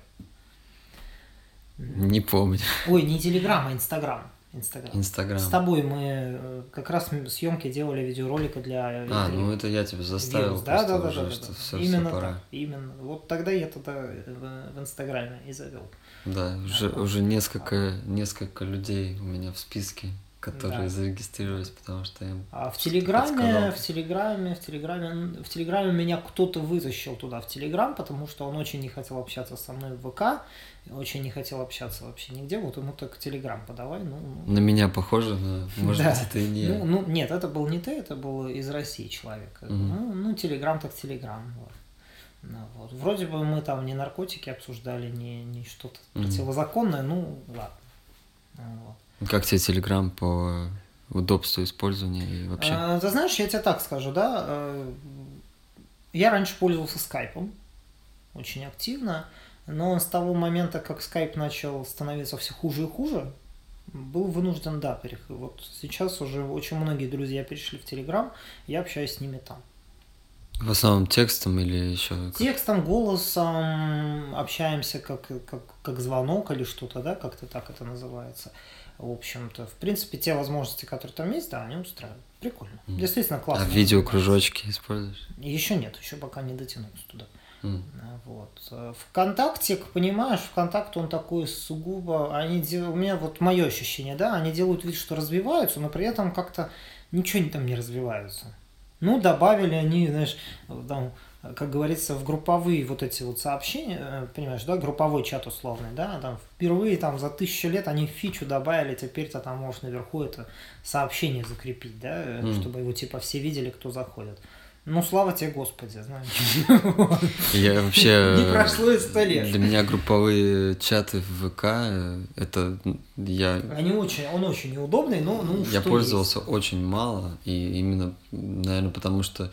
Не помню. Ой, не Телеграм, а Инстаграм. Инстаграм. Инстаграм. С тобой мы э, как раз съемки делали видеоролика для. А, ну это я тебя заставил. Вирус. Да, да, да, уже, да, что да. Все, именно все пора. Так, именно. Вот тогда я тогда в, в Инстаграме и завел. Да, уже, уже несколько, несколько людей у меня в списке, которые да. зарегистрировались, потому что им. А в Телеграме, в Телеграме, в Телеграме, в Телеграме меня кто-то вытащил туда в Телеграм, потому что он очень не хотел общаться со мной в ВК, очень не хотел общаться вообще нигде. Вот ему так Телеграм подавай. Ну, ну. На меня похоже, но может да. быть это и не. Ну, ну нет, это был не ты, это был из России человек. Угу. Ну, ну Телеграм так Телеграм. Вот. Ну, вот. Вроде бы мы там не наркотики обсуждали, не, не что-то mm-hmm. противозаконное, ну ладно. Вот. Как тебе Телеграм по удобству использования и вообще? А, ты знаешь, я тебе так скажу, да, э, я раньше пользовался скайпом очень активно, но с того момента, как скайп начал становиться все хуже и хуже, был вынужден, да, переходить. Вот сейчас уже очень многие друзья перешли в Телеграм, я общаюсь с ними там. В основном текстом или еще? Текстом, голосом, общаемся как, как, как звонок или что-то, да, как-то так это называется. В общем-то, в принципе, те возможности, которые там есть, да, они устраивают. Прикольно. Mm. Действительно классно. А видеокружочки используешь? Еще нет, еще пока не дотянулся туда. Mm. Вот. Вконтакте, понимаешь, ВКонтакте он такой сугубо, они дел... у меня вот мое ощущение, да, они делают вид, что развиваются, но при этом как-то ничего там не развиваются. Ну, добавили они, знаешь, там, как говорится, в групповые вот эти вот сообщения, э, понимаешь, да, групповой чат условный, да, там впервые там за тысячу лет они фичу добавили, теперь ты там можешь наверху это сообщение закрепить, да, mm. чтобы его типа все видели, кто заходит. Ну, слава тебе, Господи, знаешь. Я вообще... Не прошло и сто лет. Для меня групповые чаты в ВК, это я... Они очень, он очень неудобный, но ну, Я пользовался есть. очень мало, и именно, наверное, потому что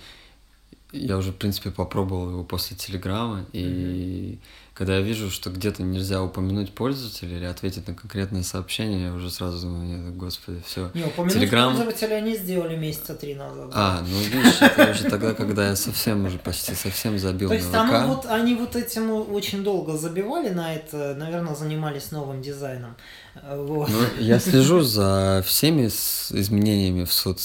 я уже, в принципе, попробовал его после Телеграма, и mm-hmm. Когда я вижу, что где-то нельзя упомянуть пользователя или ответить на конкретное сообщение, я уже сразу думаю, нет, господи, все. Не, упомянуть Телеграм... пользователя они сделали месяца три назад. А, ну видишь, это уже тогда, когда я совсем уже почти совсем забил То есть там вот они вот этим очень долго забивали на это, наверное, занимались новым дизайном. Вот. Ну, я слежу за всеми изменениями в соц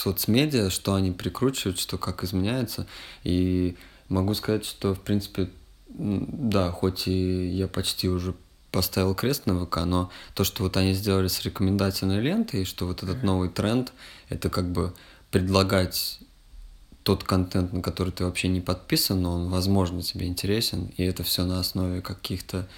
соцмедиа, что они прикручивают, что как изменяется. И могу сказать, что, в принципе, да, хоть и я почти уже поставил крест на ВК, но то, что вот они сделали с рекомендательной лентой, и что вот этот новый тренд, это как бы предлагать тот контент, на который ты вообще не подписан, но он, возможно, тебе интересен, и это все на основе каких-то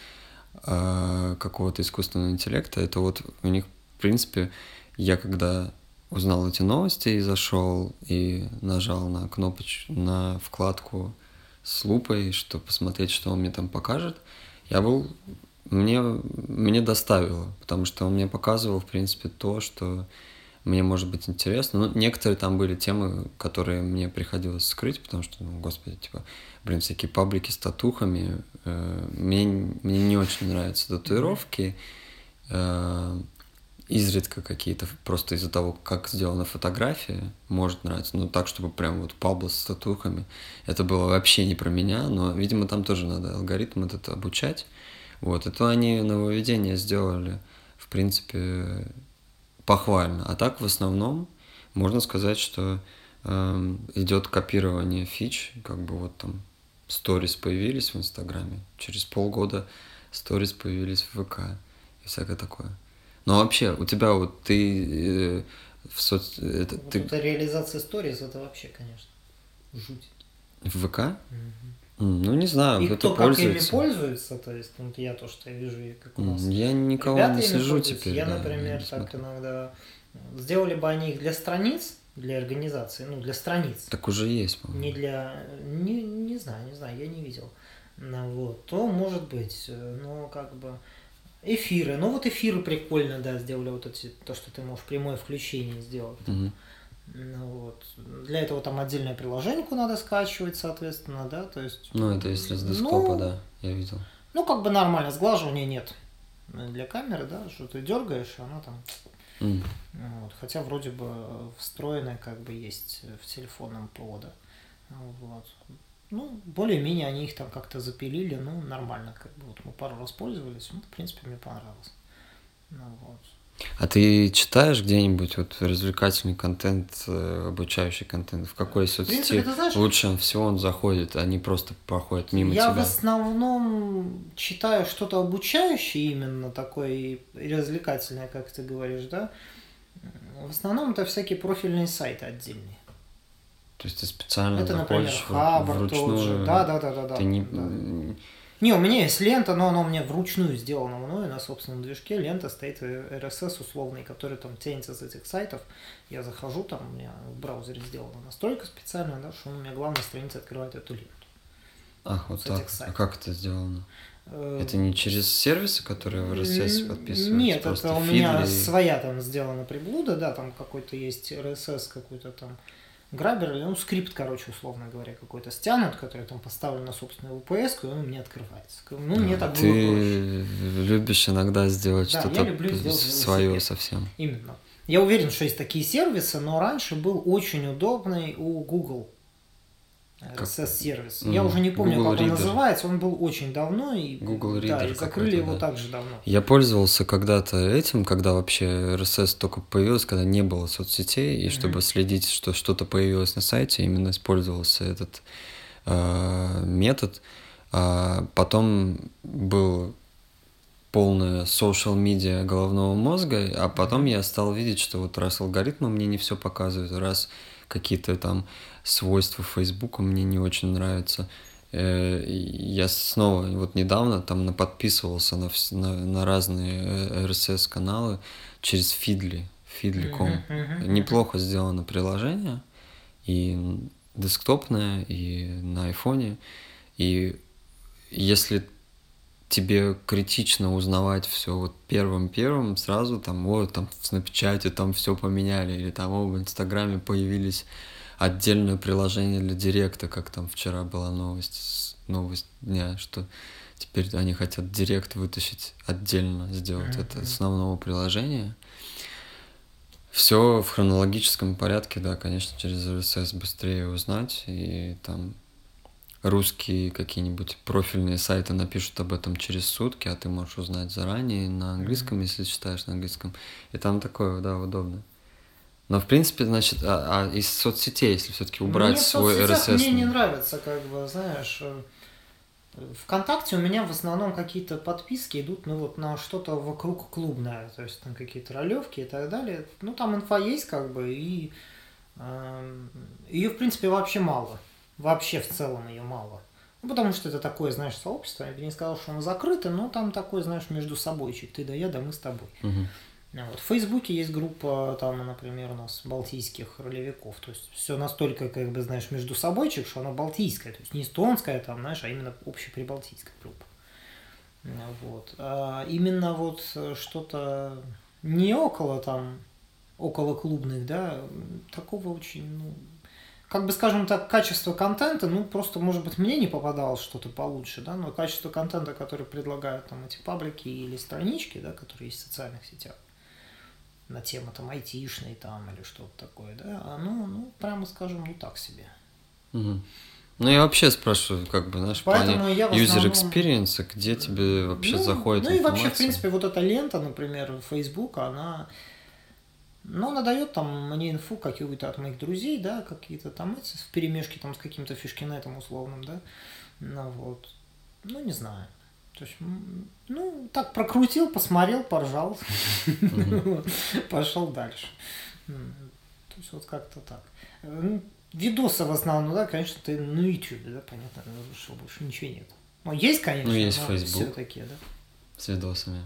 э, какого-то искусственного интеллекта. Это вот у них, в принципе, я когда узнал эти новости и зашел и нажал на кнопочку, на вкладку с лупой, чтобы посмотреть, что он мне там покажет, я был мне, мне доставило, потому что он мне показывал, в принципе, то, что мне может быть интересно. Ну, некоторые там были темы, которые мне приходилось скрыть, потому что, ну, господи, типа, блин, всякие паблики с татухами. Э, мне, мне не очень нравятся татуировки. Э, изредка какие-то, просто из-за того, как сделана фотография, может нравиться. Но так, чтобы прям вот пабло с татухами, это было вообще не про меня, но, видимо, там тоже надо алгоритм этот обучать. Вот, это они нововведение сделали, в принципе, похвально. А так, в основном, можно сказать, что э, идет копирование фич, как бы вот там сторис появились в Инстаграме, через полгода сторис появились в ВК и всякое такое. Но вообще, у тебя вот ты э, в соц... Это, вот ты... это реализация сторис, это вообще, конечно, жуть. В ВК? Угу. Ну, не знаю, и кто как ими пользуется, то есть, ну, я то, что я вижу, как у нас. Я никого Ребята не слежу теперь. Я, да, например, я так иногда... Сделали бы они их для страниц, для организации, ну, для страниц. Так уже есть, по-моему. Не для... Не, не знаю, не знаю, я не видел. Ну, вот, то может быть, э, но как бы Эфиры. Ну вот эфиры прикольно, да, сделали вот эти, то, что ты можешь прямое включение сделать. Угу. Ну, вот. Для этого там отдельное приложение надо скачивать, соответственно, да, то есть... Ну, это если с десктопа, ну, да, я видел. Ну, как бы нормально, сглаживания нет для камеры, да, что ты дергаешь, она там... Mm. Вот. Хотя вроде бы встроенная как бы есть в телефонном ПО, да. Вот. Ну, более-менее они их там как-то запилили, ну, нормально, как бы, вот мы пару раз пользовались, ну, в принципе, мне понравилось. Ну, вот. А ты читаешь где-нибудь вот развлекательный контент, э, обучающий контент? В какой соцсети принципе, знаешь, лучше всего он заходит, а не просто проходит мимо я тебя? Я в основном читаю что-то обучающее именно такое и развлекательное, как ты говоришь, да. В основном это всякие профильные сайты отдельные. То есть ты специально Это, например, Хабр вручную, тот же. Да, да, да, да. да, ты не... да. Не, у меня есть лента, но она у меня вручную сделана мною на собственном движке. Лента стоит RSS условный, который там тянется с этих сайтов. Я захожу, там у меня в браузере сделана настройка специальная, да, что у меня главная страница открывает эту ленту. Ах, вот так. А как это сделано? Э, это не через сервисы, которые в RSS подписываются? Нет, это у меня своя там сделана приблуда, да, там какой-то есть RSS какой-то там грабер, ну, скрипт, короче, условно говоря, какой-то стянут, который там поставлен на собственную VPS, и он у меня открывается. Ну, мне так Ты было проще. любишь иногда сделать да, что-то свое совсем. Именно. Я уверен, что есть такие сервисы, но раньше был очень удобный у Google RSS-сервис. Mm. Я уже не помню, Google как Reader. он называется. Он был очень давно. И, Google Reader. Да, и закрыли его да. также давно. Я пользовался когда-то этим, когда вообще RSS только появился, когда не было соцсетей, и mm-hmm. чтобы следить, что что-то появилось на сайте, именно использовался этот э, метод. А потом был полная social медиа головного мозга, а потом я стал видеть, что вот раз алгоритмы мне не все показывают, раз какие-то там свойства Фейсбука мне не очень нравятся. Э, я снова вот недавно там подписывался на, на, на разные RSS-каналы через Фидли, Фидли.ком. Неплохо сделано приложение, и десктопное, и на айфоне. И если тебе критично узнавать все вот первым-первым, сразу там, вот, там в Снапчате там все поменяли, или там, о, в Инстаграме появились отдельное приложение для директа, как там вчера была новость, новость дня, что теперь они хотят директ вытащить отдельно, сделать mm-hmm. это основного приложения. Все в хронологическом порядке, да, конечно, через RSS быстрее узнать, и там русские какие-нибудь профильные сайты напишут об этом через сутки, а ты можешь узнать заранее на английском, mm-hmm. если читаешь на английском. И там такое, да, удобно. Но в принципе, значит, а, а из соцсетей, если все-таки убрать мне свой RSS. Мне не нравится, как бы, знаешь, э, ВКонтакте у меня в основном какие-то подписки идут, ну вот на что-то вокруг клубное, то есть там какие-то ролевки и так далее. Ну там инфа есть, как бы, и э, ее в принципе вообще мало. Вообще в целом ее мало. Ну, потому что это такое, знаешь, сообщество. Я бы не сказал, что оно закрыто, но там такой, знаешь, между собойчик. Ты да я, да мы с тобой. Угу. Вот. В Фейсбуке есть группа, там, например, у нас балтийских ролевиков. То есть все настолько, как бы, знаешь, между собойчик, что она балтийская. То есть не эстонская, там, знаешь, а именно общеприбалтийская группа. Вот. А именно вот что-то не около там, около клубных, да, такого очень, ну, как бы, скажем так, качество контента, ну, просто, может быть, мне не попадалось что-то получше, да, но качество контента, который предлагают там эти паблики или странички, да, которые есть в социальных сетях, на тему там айтишной там или что-то такое, да, оно, ну, прямо скажем, ну так себе. Угу. Ну, я вообще спрашиваю, как бы, знаешь, Поэтому плане я в user основном- experience, где тебе вообще ну, заходит Ну и вообще, в принципе, вот эта лента, например, Facebook, она, ну, она дает там мне инфу какую-то от моих друзей, да, какие-то там эти, в перемешке там с каким-то фишкинетом условным, да, ну вот, ну, не знаю. То есть, ну, так прокрутил, посмотрел, поржал, пошел дальше. То есть вот как-то так. Видосы в основном, да, конечно, ты на YouTube, да, понятно, что больше ничего нет. Ну, есть, конечно, Ну, есть но Facebook. все-таки, да. С видосами.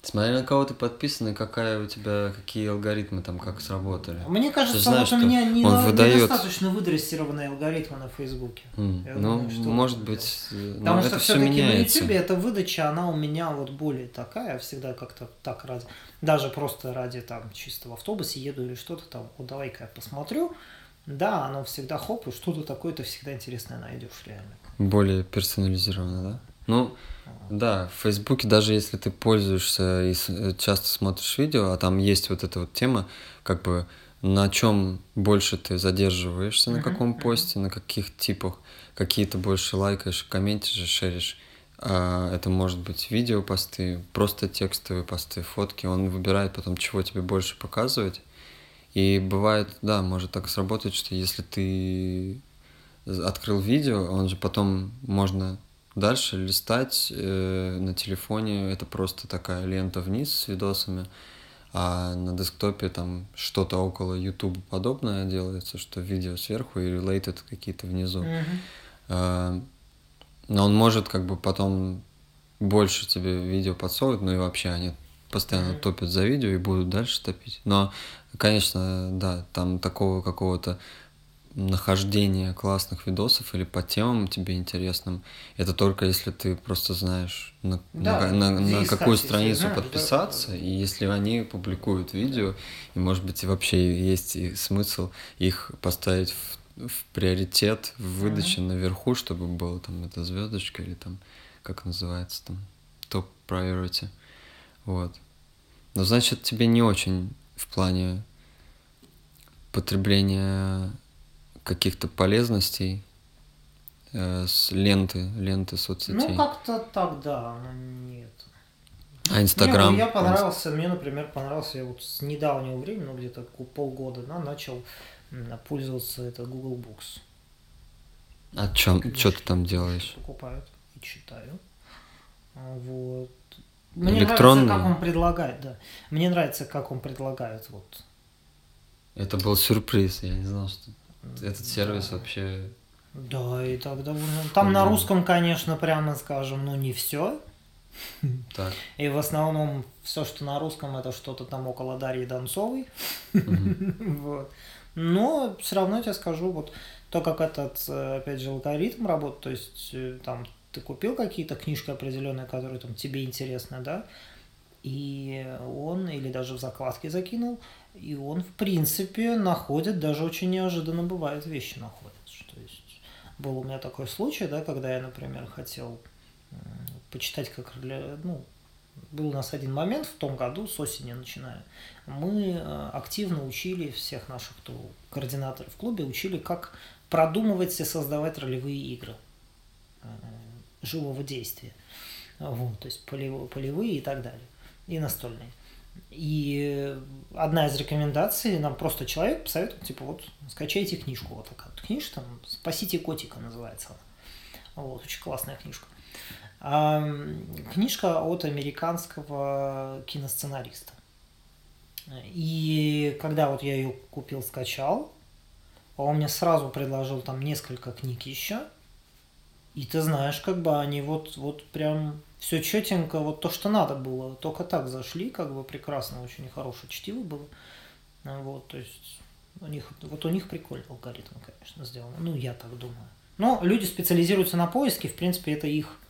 Смотри, на кого ты подписан и какая у тебя, какие алгоритмы там как сработали. Мне кажется, Ты знаешь, вот у что меня не, он на- выдает- недостаточно выдрессированные алгоритмы на Фейсбуке. Я ну, думаю, что может быть, э, Потому ну, что это все все-таки на меняется. YouTube эта выдача, она у меня вот более такая, всегда как-то так ради, даже просто ради там чисто в автобусе еду или что-то там, вот давай-ка я посмотрю. Да, оно всегда хоп, и что-то такое ты всегда интересное найдешь реально. Более персонализированно, да? Ну, да, в Фейсбуке, даже если ты пользуешься и э, часто смотришь видео, а там есть вот эта вот тема, как бы на чем больше ты задерживаешься, на каком посте, на каких типах, какие ты больше лайкаешь, комментишь, шеришь. А, это может быть видео посты, просто текстовые посты, фотки. Он выбирает потом, чего тебе больше показывать. И бывает, да, может так сработать, что если ты открыл видео, он же потом можно дальше листать э, на телефоне. Это просто такая лента вниз с видосами. А на десктопе там что-то около YouTube подобное делается, что видео сверху и related какие-то внизу. Мгм. А, Но он может как бы потом больше тебе видео подсовывать, ну и вообще они постоянно Мгм. топят за видео и будут дальше топить. Но, конечно, да, там такого какого-то нахождения классных видосов или по темам тебе интересным, это только если ты просто знаешь, на, Да, на, на- где на искать, какую страницу да, подписаться, да. и если они публикуют видео, и, может быть, и вообще есть и смысл их поставить в, в приоритет в выдаче наверху, чтобы было там эта звездочка или там, как называется там, топ priority. Вот. Но значит, тебе не очень в плане потребления каких-то полезностей э, с ленты, ленты соцсетей. Ну, как-то так, да, ну, нет. а Инстаграм? Мне, я понравился, мне, например, понравился, я вот с недавнего времени, ну, где-то полгода, да, начал пользоваться это Google Books. А Книжки. чё ты там делаешь? Покупают и читаю. А, Вот. Мне Электронный? нравится, как он предлагает, да. Мне нравится, как он предлагает, вот. Это был сюрприз, я не знал, что этот сервис Да. вообще... Да, и так довольно. Там на русском, конечно, прямо скажем, ну не все. Так. И в основном все, что на русском, это что-то там около Дарьи Донцовой. Вот. Но все равно я тебе скажу, вот то, как этот, опять же, алгоритм работает, то есть э, там ты купил какие-то книжки определенные, которые там тебе интересны, да, и он, или даже в закладке закинул, и он, в принципе, находит, даже очень неожиданно бывает, вещи находит. То есть был у меня такой случай, да, когда я, например, хотел почитать, как, для- ну, был у нас один момент в том году, с осени начиная, мы э, активно учили всех наших кто координаторов в клубе, учили, как продумывать и создавать ролевые игры э, живого действия. Вот, то есть полевые и так далее. И настольные. И одна из рекомендаций нам просто человек посоветовал, типа, вот, скачайте книжку, вот такая вот книжка, там, «Спасите котика» называется она. Вот, очень классная книжка. А, книжка от американского киносценариста. И когда вот я ее купил, скачал, он мне сразу предложил там несколько книг еще. И ты знаешь, как бы они вот, вот прям все четенько, вот то, что надо было. Только так зашли, как бы прекрасно, очень хорошее чтиво было. Вот, то есть у них, вот у них прикольный алгоритм, конечно, сделан. Ну, я так думаю. Но люди специализируются на поиске, в принципе, это их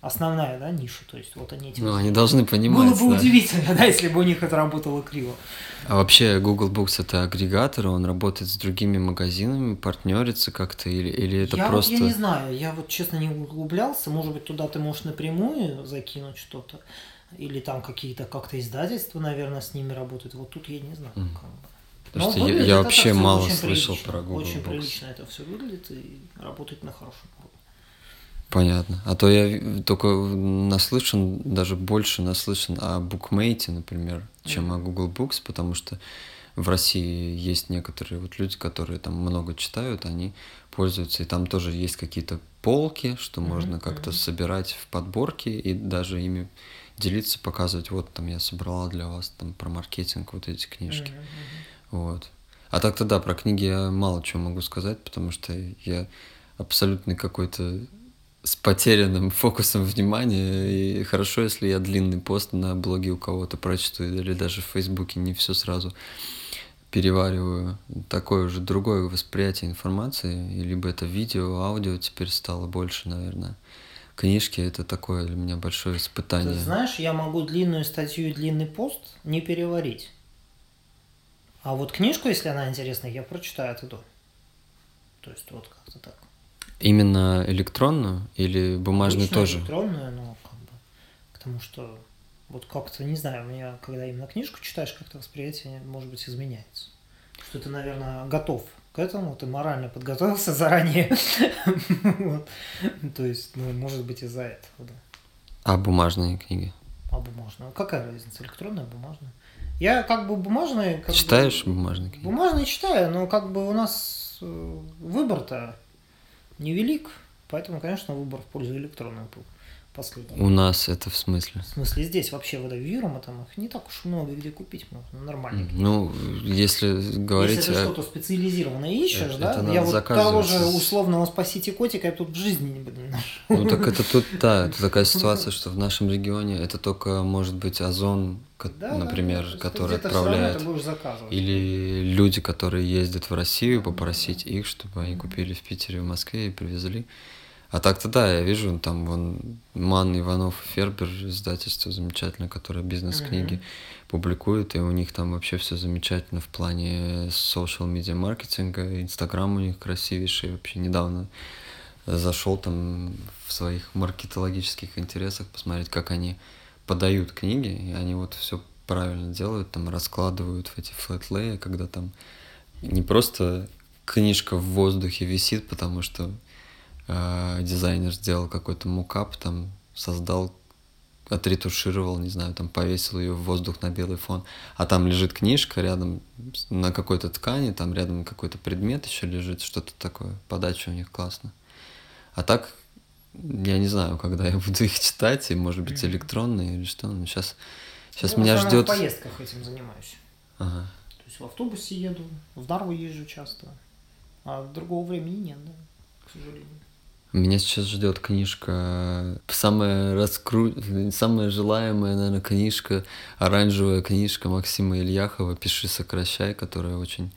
основная, да, ниша. То есть вот они этим Ну, они должны понимать, было бы да. удивительно, да, если бы у них это работало криво. А вообще Google Books это агрегатор, он работает с другими магазинами, партнерится как-то или, или это я, просто... я не знаю, я вот честно не углублялся, может быть, туда ты можешь напрямую закинуть что-то. или там какие-то как-то издательства, наверное, с ними работают. Вот тут я не знаю. Мгм. Как бы. Потому Но что я, я вообще мало слышал прилично. про Google Очень Books. прилично это все выглядит и работает на хорошем уровне. Понятно. А то я только наслышан, даже больше наслышан о букмейте, например, чем о Google Books, потому что в России есть некоторые вот люди, которые там много читают, они пользуются, и там тоже есть какие-то полки, что Мгм, можно как-то собирать в подборки и даже ими делиться, показывать, вот там я собрала для вас там про маркетинг вот эти книжки. Мгм. Вот. А так-то да, про книги я мало чего могу сказать, потому что я абсолютно какой-то с потерянным фокусом внимания. И хорошо, если я длинный пост на блоге у кого-то прочту, или даже в Фейсбуке не все сразу перевариваю. Такое уже другое восприятие информации. И либо это видео, аудио теперь стало больше, наверное. Книжки — это такое для меня большое Ты испытание. знаешь, я могу длинную статью и длинный пост не переварить. А вот книжку, если она интересная, я прочитаю до. То есть вот как-то так. Именно электронную или бумажную Обычную, тоже? электронную, но как бы. Потому что вот как-то, не знаю, у меня, когда именно книжку читаешь, как-то восприятие, может быть, изменяется. Что ты, наверное, готов к этому, ты морально подготовился заранее. То есть, ну, может быть, из-за этого, да. А бумажные книги? А бумажная? Какая разница, электронная, бумажная? Я как бы бумажные... Как бы- Читаешь бумажные книги? Бумажные читаю, но как бы у нас э, выбор-то невелик, поэтому, конечно, выбор в пользу электронного был последний. У нас это в смысле? В смысле, здесь вообще в Вирума там их не так уж много где купить можно, нормально. Ну, если говорить... Если ты о- что-то специализированное ищешь, Это- да, это я вот того же условного спасите котика я тут в жизни не буду. Ну, так это тут, да, это такая ситуация, что в нашем регионе это только, может быть, Озон, Да, например, да, который отправляет. Или люди, которые ездят в Россию, попросить их, чтобы они купили в Питере, в Москве и привезли. А так-то да, я вижу, там вон Ман, Иванов и Фербер, издательство замечательное, которое бизнес-книги Мгм. публикует, и у них там вообще все замечательно в плане social media маркетинга, Инстаграм у них красивейший, вообще недавно зашел там в своих маркетологических интересах посмотреть, как они подают книги, и они вот все правильно делают, там раскладывают в эти флетлеи, когда там не просто книжка в воздухе висит, потому что э, дизайнер сделал какой-то мукап, там создал, отретушировал, не знаю, там повесил ее в воздух на белый фон, а там лежит книжка рядом на какой-то ткани, там рядом какой-то предмет еще лежит, что-то такое, подача у них классно. А так, я не знаю, когда я буду их читать, и может быть электронные или что, но сейчас, сейчас в меня ждет... в поездках этим занимаюсь. Ага. То есть в автобусе еду, в Нарву езжу часто, а другого времени нет, да, к сожалению. Меня сейчас ждет книжка, самая раскру... самая желаемая, наверное, книжка, оранжевая книжка Максима Ильяхова «Пиши, сокращай», которая очень...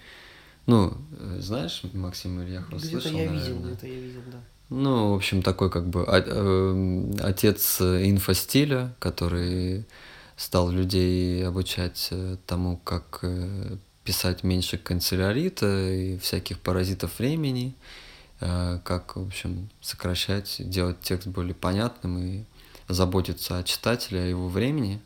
Ну, э, знаешь Максима Ильяхова? Где-то Слышал, я видел, наверное? где-то я видел, да. Ну, в общем, такой как бы о- эм, отец инфостиля, который стал людей обучать э, тому, как э, писать меньше канцелярита и всяких паразитов времени, э, как, в общем, сокращать, делать текст более понятным и заботиться о читателе, о его времени.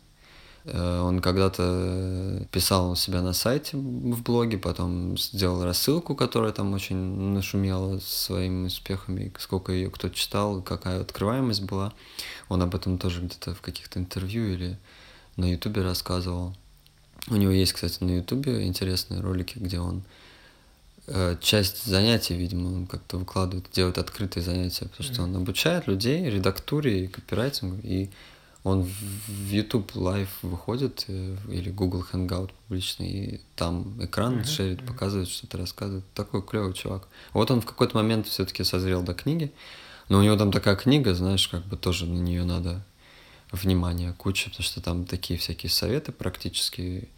Э, Он когда-то писал у себя на сайте в блоге, потом сделал рассылку, которая там очень нашумела своими успехами, сколько ее кто читал, какая открываемость была. Он об этом тоже где-то в каких-то интервью или на ютубе рассказывал. У него есть, кстати, на ютубе интересные ролики, где он э, часть занятий, видимо, он как-то выкладывает, делает открытые занятия, потому что он обучает людей редактуре и копирайтингу, и он в YouTube Live выходит э, или Google Hangout публичный, и там экран Мгм, шерит, мгм. показывает, что-то рассказывает. Такой клевый чувак. Вот он в какой-то момент все-таки созрел до книги, но у него там такая книга, знаешь, как бы тоже на нее надо внимание куча, потому что там такие всякие советы практически.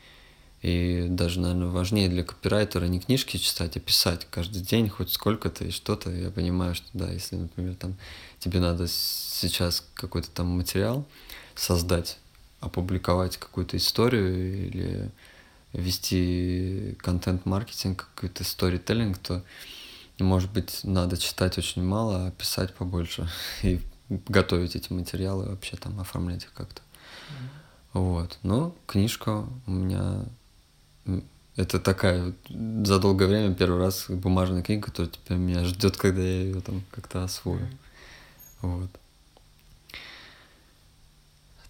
И даже, наверное, важнее для копирайтера не книжки читать, а писать каждый день хоть сколько-то и что-то. Я понимаю, что да, если, например, там тебе надо сейчас какой-то там материал создать, опубликовать какую-то историю или вести контент-маркетинг, какой-то сторителлинг, то, может быть, надо читать очень мало, а писать побольше и готовить эти материалы, вообще там оформлять их как-то. Мгм. Вот. Но книжка у меня... Это такая за долгое время первый раз бумажная книга, которая теперь меня ждет, когда я ее там как-то освою. Вот.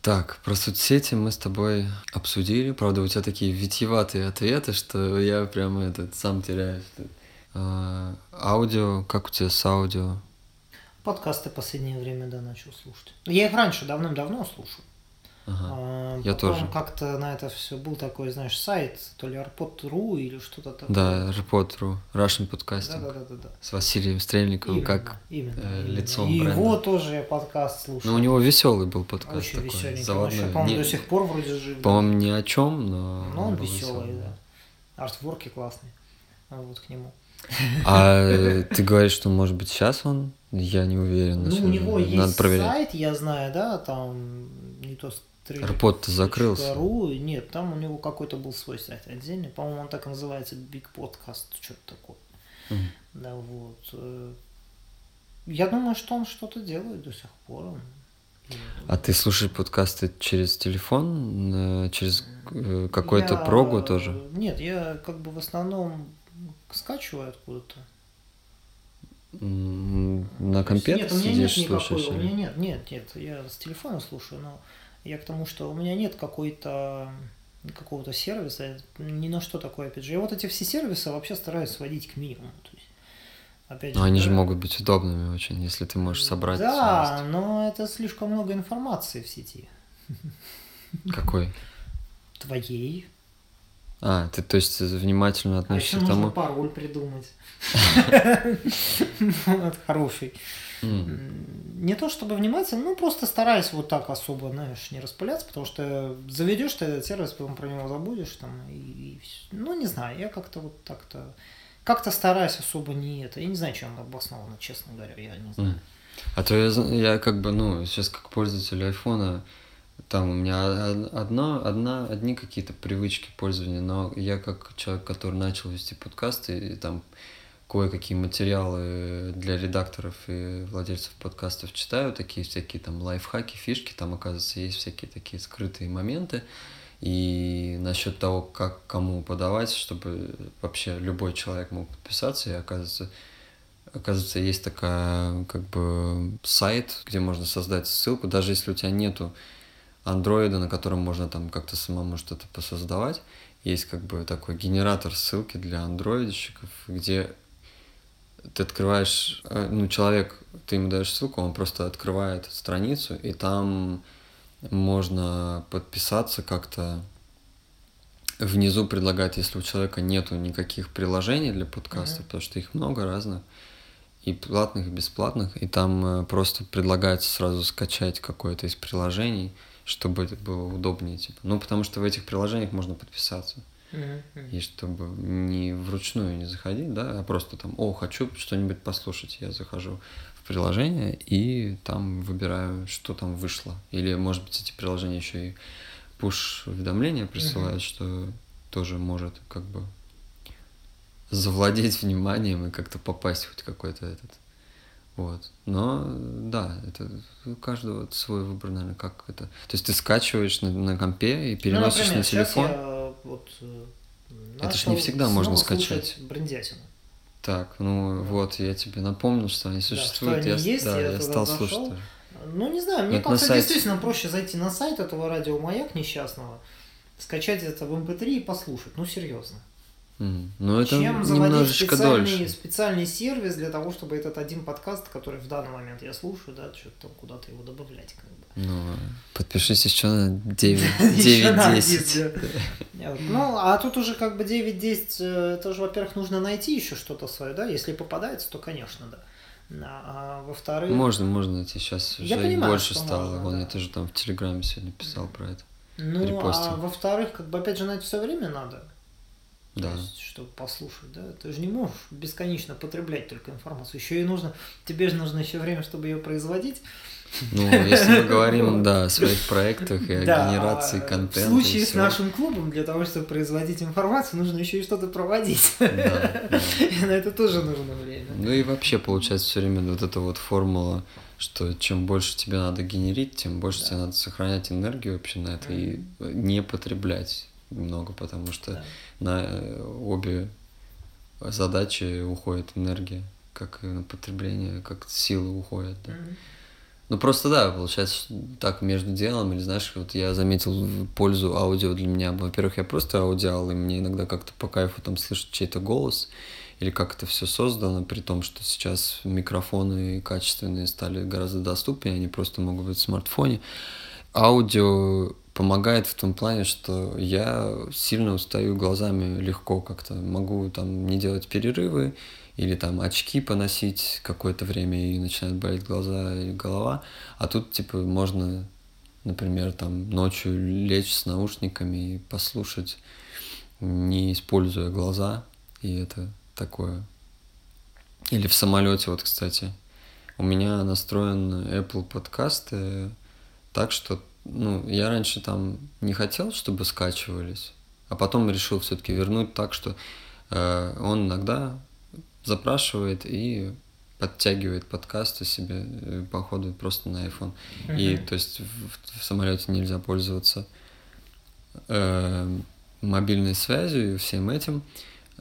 Так, про соцсети мы с тобой обсудили. Правда, у тебя такие витиеватые ответы, что я прямо этот сам теряюсь. А, аудио, как у тебя с аудио? Подкасты последнее время, да, начал слушать. Я их раньше давным-давно слушал. Ага. А, Я тоже. как-то на это все был такой, знаешь, сайт, то ли Arpod.ru или что-то такое. Да, Репортеру, Russian подкастинг. да, да, да, да. С Василием Стрельниковым, Именно, как... именно, э, именно. лицом И бренда. его тоже я подкаст слушал. Ну, у него веселый был подкаст Очень такой, веселенький. Он заводной. по-моему, Не- до сих пор вроде жив. По-моему, ни о чем, но... Но он был веселый, да. Артворки классные. А Вот к нему. А э, ты говоришь, что, может быть, сейчас он? Я не уверен. Ну, у него Надо есть проверять. сайт, я знаю, да, там не то Арпод-то закрылся. ру. Нет, там у него какой-то был свой сайт отдельный. По-моему, он так и называется Big Podcast, что-то такое. Мгм. Да, вот. Э, Я думаю, что он что-то делает до сих пор. А ты слушаешь подкасты через телефон, э, через э, какой-то Я- прогу тоже? Нет, я как бы в основном скачиваю откуда-то. На компе нет, ты у меня нет сидишь, никакой, слушаешь? у или- меня нет, нет, нет, я с телефона слушаю, но я к тому, что у меня нет какой-то какого-то сервиса, ни на что такое, опять же. Я вот эти все сервисы вообще стараюсь сводить к минимуму. То есть, опять Но они же да, могут быть удобными очень, если ты можешь собрать Да, но это слишком много информации в сети. Какой? Твоей. А, ты, то есть, внимательно А еще относишься к нужно тому... пароль придумать. Хороший. Не то чтобы внимательно, ну просто стараюсь вот так особо, знаешь, не распыляться, потому что заведешь ты этот сервис, потом про него забудешь там и, ну не знаю, я как-то вот так-то как-то стараюсь особо не это, я не знаю, чем обосновано, честно говоря, я не знаю. А то я, я как бы, ну, сейчас как пользователь айфона, там у меня од- одно, одна, одни какие-то привычки пользования, но я как человек, который начал вести подкасты, и там кое-какие материалы для редакторов и владельцев подкастов читаю, такие всякие там лайфхаки, фишки, там, оказывается, есть всякие такие скрытые моменты. И насчет того, как кому подавать, чтобы вообще любой человек мог подписаться, и оказывается, оказывается, есть такая как бы сайт, где можно создать ссылку, даже если у тебя нету андроида, на котором можно там как-то самому что-то посоздавать. Есть как бы такой генератор ссылки для андроидщиков, где ты открываешь, э, ну, человек, ты ему даешь ссылку, он просто открывает страницу, и там можно подписаться как-то. Внизу предлагает, если у человека нету никаких приложений для подкастов, Мгм. потому что их много разных, и платных, и бесплатных, и там э, просто предлагается сразу скачать какое-то из приложений, чтобы это было удобнее, типа. Ну, потому что в этих приложениях можно подписаться. Мгм. И чтобы не вручную не заходить, да, а просто там, о, хочу что-нибудь послушать, я захожу в приложение и там выбираю, что там вышло. Или, может быть, эти приложения еще и пуш-уведомления присылают, что тоже может как бы завладеть вниманием и как-то попасть хоть какой-то этот. Вот. Но да, это у каждого свой выбор, наверное, как это. То есть ты скачиваешь на, на компе и Ну, переносишь например, на телефон. я вот э, Это ж начал не всегда можно скачать. Брендятину. Так, ну вот, я тебе напомнил, что они что существуют. они я, есть, да, я я стал зашел. слушать. Ну, не знаю, мне как-то действительно проще зайти на сайт этого радио «Маяк» несчастного, скачать это в MP3 и послушать. Ну, серьезно. Ну, это Чем заводить специальный, дольше. специальный сервис для того, чтобы этот один подкаст, который в данный момент я слушаю, да, что-то там куда-то его добавлять, как бы. Ну, подпишись еще на 9, Ещё на 10. один, да. Вот. Ну, а тут уже как бы 9-10, э, это же, во-первых, нужно найти еще что-то свое, да, если попадается, то, конечно, да. А, а во-вторых... Можно, можно найти. Сейчас уже понимаю, больше стало. можно, Вон да. я тоже там в Телеграме сегодня писал про это. Ну, а во-вторых, как бы, опять же, на это все время надо. Да. есть, чтобы послушать, да. Ты же не можешь бесконечно потреблять только информацию. Еще и нужно, тебе же нужно еще время, чтобы ее производить. Ну, если мы говорим, да, о своих проектах и о Да, генерации а контента. В случае с нашим клубом, для того, чтобы производить информацию, нужно еще и что-то проводить. Да, да. И на это тоже нужно время. Ну и вообще получается все время вот эта вот формула, что чем больше тебе надо генерить, тем больше Да. тебе надо сохранять энергию вообще на это и не потреблять много, потому что Да. на э, обе задачи уходит энергия, как и на потребление, как силы уходят. Да. Ну просто да, получается так между делом, или знаешь, вот я заметил пользу аудио для меня. Во-первых, я просто аудиал, и мне иногда как-то по кайфу там слышать чей-то голос, или как это все создано, при том, что сейчас микрофоны качественные стали гораздо доступнее, они просто могут быть в смартфоне. Аудио помогает в том плане, что я сильно устаю глазами легко как-то. Могу там не делать перерывы или там очки поносить какое-то время и начинают болеть глаза или голова. А тут типа можно, например, там ночью лечь с наушниками и послушать, не используя глаза. И это такое. Или в самолете, вот, кстати. У меня настроен Apple подкасты так, что ну, я раньше там не хотел, чтобы скачивались, а потом решил все-таки вернуть так, что э, он иногда запрашивает и подтягивает подкасты себе э, по ходу просто на iPhone. И Мгм. то есть в, в самолете нельзя пользоваться э, мобильной связью и всем этим.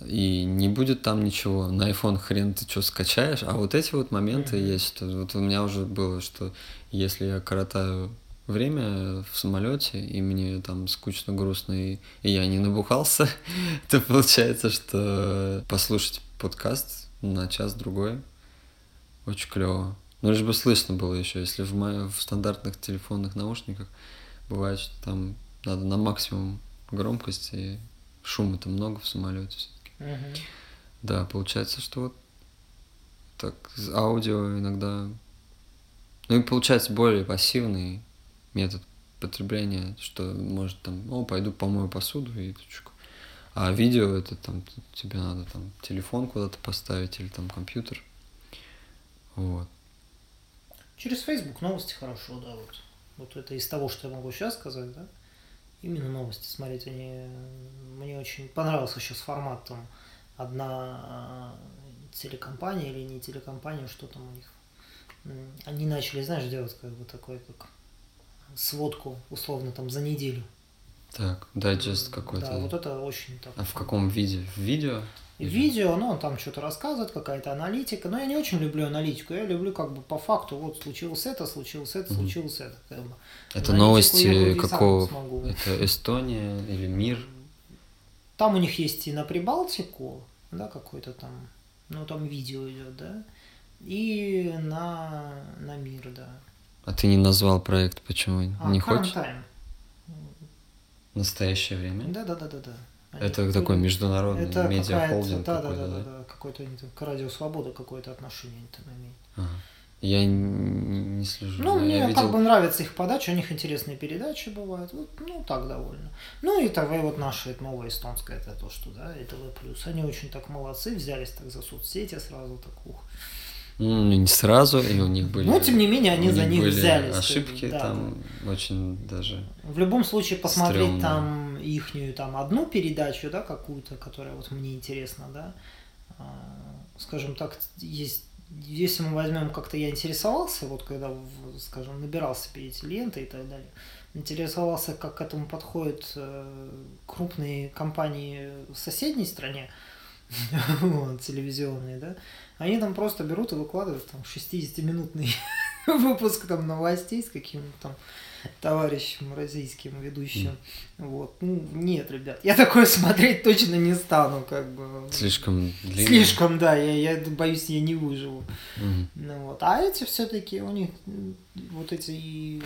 И не будет там ничего. На iPhone хрен ты что скачаешь. А вот эти вот моменты Мгм. есть. что Вот у меня уже было, что если я коротаю время в самолете, и мне там скучно, грустно, и, и я не набухался, то получается, что послушать подкаст на час-другой очень клево. Ну, лишь бы слышно было еще, если в, мо- в стандартных телефонных наушниках бывает, что там надо на максимум громкости, шума-то много в самолете все-таки. Мгм. Да, получается, что вот так аудио иногда... Ну и получается более пассивный метод потребления, что может там, о, пойду помою посуду и тучку. А видео это там тебе надо там телефон куда-то поставить или там компьютер. Вот. Через Facebook новости хорошо, да, вот. Вот это из того, что я могу сейчас сказать, да. Именно новости смотреть, они... Мне очень понравился сейчас формат, там, одна а, телекомпания или не телекомпания, что там у них. Они начали, знаешь, делать как бы такой, как сводку, условно, там, за неделю. Так, дайджест какой-то. Да, вот это очень так. А в каком виде? В видео? И видео, ну, он там что-то рассказывает, какая-то аналитика. Но я не очень люблю аналитику. Я люблю как бы по факту, вот случилось это, случилось это, случилось это. как бы. Это новости какого? Это Эстония или мир? Там у них есть и на Прибалтику, да, какой-то там, ну, там видео идет, да, и на, на мир, да. А ты не назвал проект, почему? А, не хочешь? Time. Настоящее время? Да, да, да, да, да. Они Это какой-то- такой международный это медиахолдинг да, да, да, да? да, какой-то они там к радио Свобода какое-то отношение они там имеют. Ага. Я не, не слежу. Ну, мне видел... как бы нравится их подача, у них интересные передачи бывают. Вот, ну, так довольно. Ну, и ТВ вот наша это новая эстонская, это то, что, да, и ТВ+. Они очень так молодцы, взялись так за соцсети сразу, так, ух. Ну, не сразу, и у них были... Но, тем не менее, они за них взялись, ошибки да, там очень даже... В любом случае, посмотреть Стрёмно. там ихнюю там одну передачу, да, какую-то, которая вот мне интересна, да, а, скажем так, есть если мы возьмем, как-то я интересовался, вот когда, скажем, набирал себе эти ленты и так далее, интересовался, как к этому подходят э, крупные компании в соседней стране, вот, телевизионные, да, они там просто берут и выкладывают там 60-минутный выпуск там новостей с каким-то там товарищем российским ведущим. Вот. Ну, нет, ребят, я такое смотреть точно не стану, как бы. Слишком длинный. Слишком, да, я, я боюсь, я не выживу. Ну, вот. А эти все-таки у них вот эти и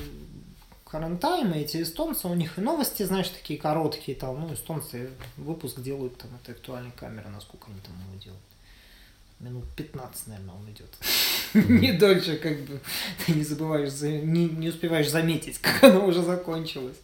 карантаймы, эти эстонцы, у них и новости, знаешь, такие короткие, там, ну, эстонцы выпуск делают, там, это актуальная камера, насколько они там его делают. Минут 15, наверное, он идет. Не дольше, как бы, ты не забываешь, за- не, не успеваешь заметить, как оно уже закончилось.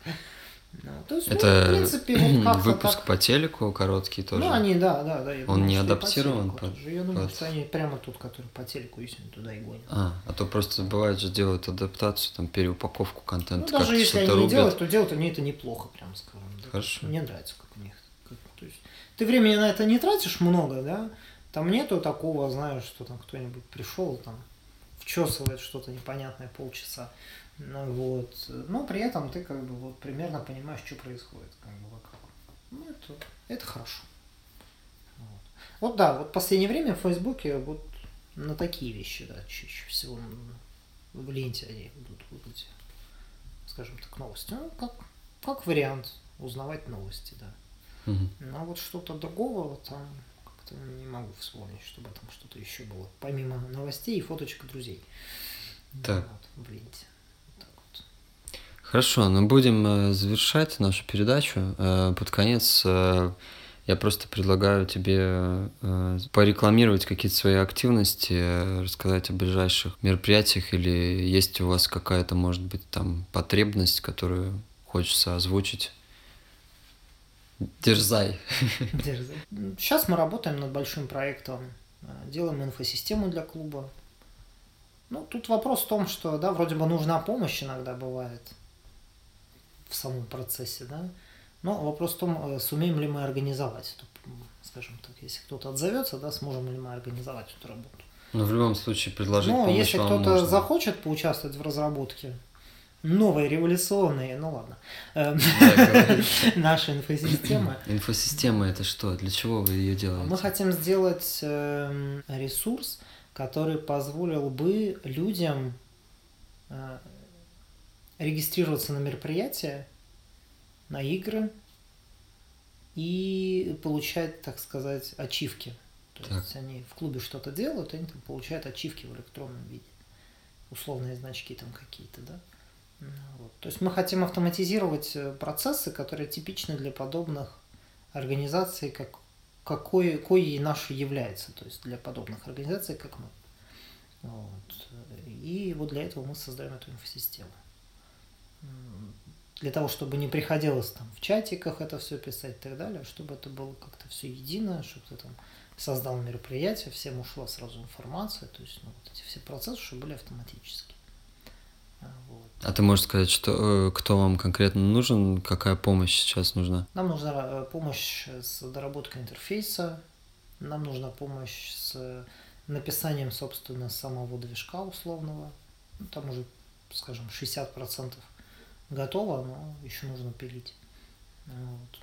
Ну, то есть, ну, в Это принципе, вот как-то выпуск так. по телеку короткий тоже. Ну, они, да, да, да. я Он думаю, не и по адаптирован телеку под- тоже. Я думаю, под- что они прямо тут, который по телеку, если они туда и гонят. А, а то просто бывает же делают адаптацию, там переупаковку Ну, контента, даже как-то если они что-то не рубят. делают, то делают они это неплохо, прям скажем. да. Хорошо. Мне нравится, как у них. как- то есть, ты времени на это не тратишь много, да, Там нету такого, знаешь, что там кто-нибудь пришел, там, вчесывает что-то непонятное полчаса. Ну, вот. Но при этом ты как бы вот примерно понимаешь, что происходит как бы вокруг. Ну, это, это хорошо. Вот. вот да, вот в последнее время в Фейсбуке вот на такие вещи, да, чаще всего в ленте они будут выглядеть, скажем так, новости. Ну, как, как вариант узнавать новости, да. Угу. Но вот что-то другого там как-то не могу вспомнить, чтобы там что-то еще было. Помимо новостей и фоточек друзей. Так. Вот, в ленте. Вот. Хорошо, ну будем э, завершать нашу передачу. Э, под конец э, я просто предлагаю тебе порекламировать какие-то свои активности, рассказать о ближайших мероприятиях или есть у вас какая-то, может быть, там потребность, которую хочется озвучить. Дерзай. Дерзай. Сейчас мы работаем над большим проектом, э, делаем инфосистему для клуба. Ну, тут вопрос в том, что, да, вроде бы нужна помощь иногда бывает в самом процессе, да, но вопрос в том, э, сумеем ли мы организовать эту, скажем так, если кто-то отзовется, да, сможем ли мы организовать эту работу. Ну, в любом случае, предложить Ну, помощь если кто-то захочет поучаствовать в разработке новой революционной, ну ладно, Да, говори. нашей инфосистемы, Инфосистема это что? Для чего вы ее делаете? мы хотим сделать эм, ресурс, который позволил бы людям э, регистрироваться на мероприятия, на игры и получать, так сказать, ачивки. То Так. есть они в клубе что-то делают, они там получают ачивки в электронном виде. Условные значки там какие-то, да. Вот. То есть мы хотим автоматизировать э, процессы, которые типичны для подобных организаций, как какой, коей нашей является, то есть для подобных организаций, как мы. Вот. И вот для этого мы создаем эту инфосистему. Для того, чтобы не приходилось там в чатиках это все писать и так далее, чтобы это было как-то все едино, чтобы ты там создал мероприятие, всем ушла сразу информация, то есть ну, вот эти все процессы, чтобы были автоматически. А, ты можешь сказать, что э, кто вам конкретно нужен, какая помощь сейчас нужна? Нам нужна э, помощь с доработкой интерфейса, нам нужна помощь с написанием, собственно, самого движка условного. Ну, там уже, скажем, 60% готово, но еще нужно пилить. Вот.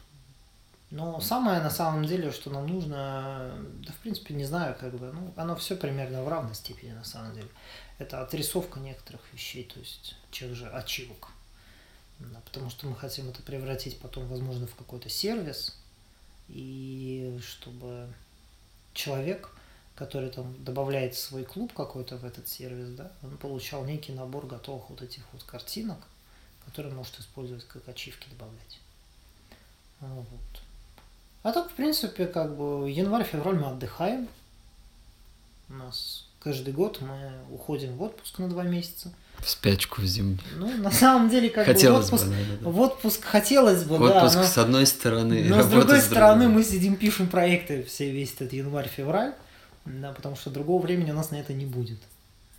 Но самое на самом деле, что нам нужно, да в принципе не знаю, как бы, ну, оно все примерно в равной степени на самом деле. Это отрисовка некоторых вещей, то есть тех же ачивок. Потому что мы хотим это превратить потом, возможно, в какой-то сервис, и чтобы человек, который там добавляет свой клуб какой-то в этот сервис, да, он получал некий набор готовых вот этих вот картинок, которые может использовать как ачивки добавлять. А, Вот. А так, в принципе, как бы январь-февраль мы отдыхаем. У нас каждый год мы уходим в отпуск на два месяца. В спячку в зимнюю. Ну, на самом деле, как Хотелось бы в бы, отпуск, да, да, да. в отпуск хотелось бы, Отпуск да, но, с одной стороны, но с другой с стороны мы сидим, пишем проекты все весь этот январь-февраль, да, потому что другого времени у нас на это не будет.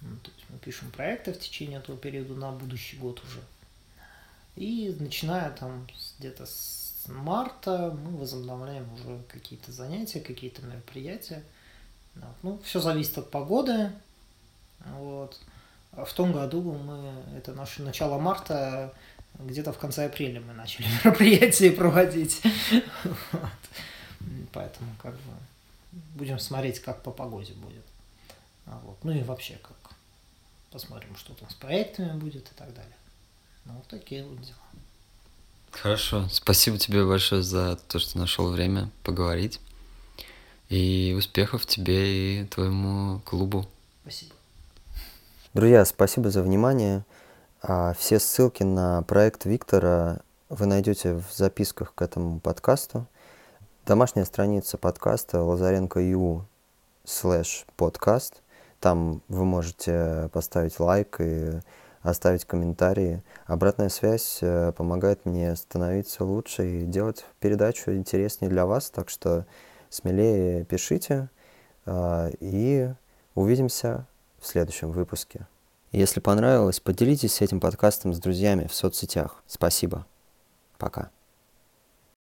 Ну, то есть мы пишем проекты в течение этого периода на будущий год уже. И начиная там где-то с марта мы возобновляем уже какие-то занятия, какие-то мероприятия. Ну, все зависит от погоды. Вот. В том году мы, это наше начало марта, где-то в конце апреля мы начали мероприятия проводить. Вот. Поэтому как бы будем смотреть, как по погоде будет. Вот. Ну и вообще как. Посмотрим, что там с проектами будет и так далее. Ну, вот такие вот дела. Хорошо. Спасибо тебе большое за то, что нашел время поговорить. И успехов тебе и твоему клубу. Спасибо. Друзья, спасибо за внимание. А, Все ссылки на проект Виктора вы найдете в записках к этому подкасту. Домашняя страница подкаста Лазаренко.ю слэш подкаст. Там вы можете поставить лайк и оставить комментарии. Обратная связь э, помогает мне становиться лучше и делать передачу интереснее для вас. Так что смелее пишите. а, И увидимся в следующем выпуске. Если понравилось, поделитесь этим подкастом с друзьями в соцсетях. Спасибо. Пока.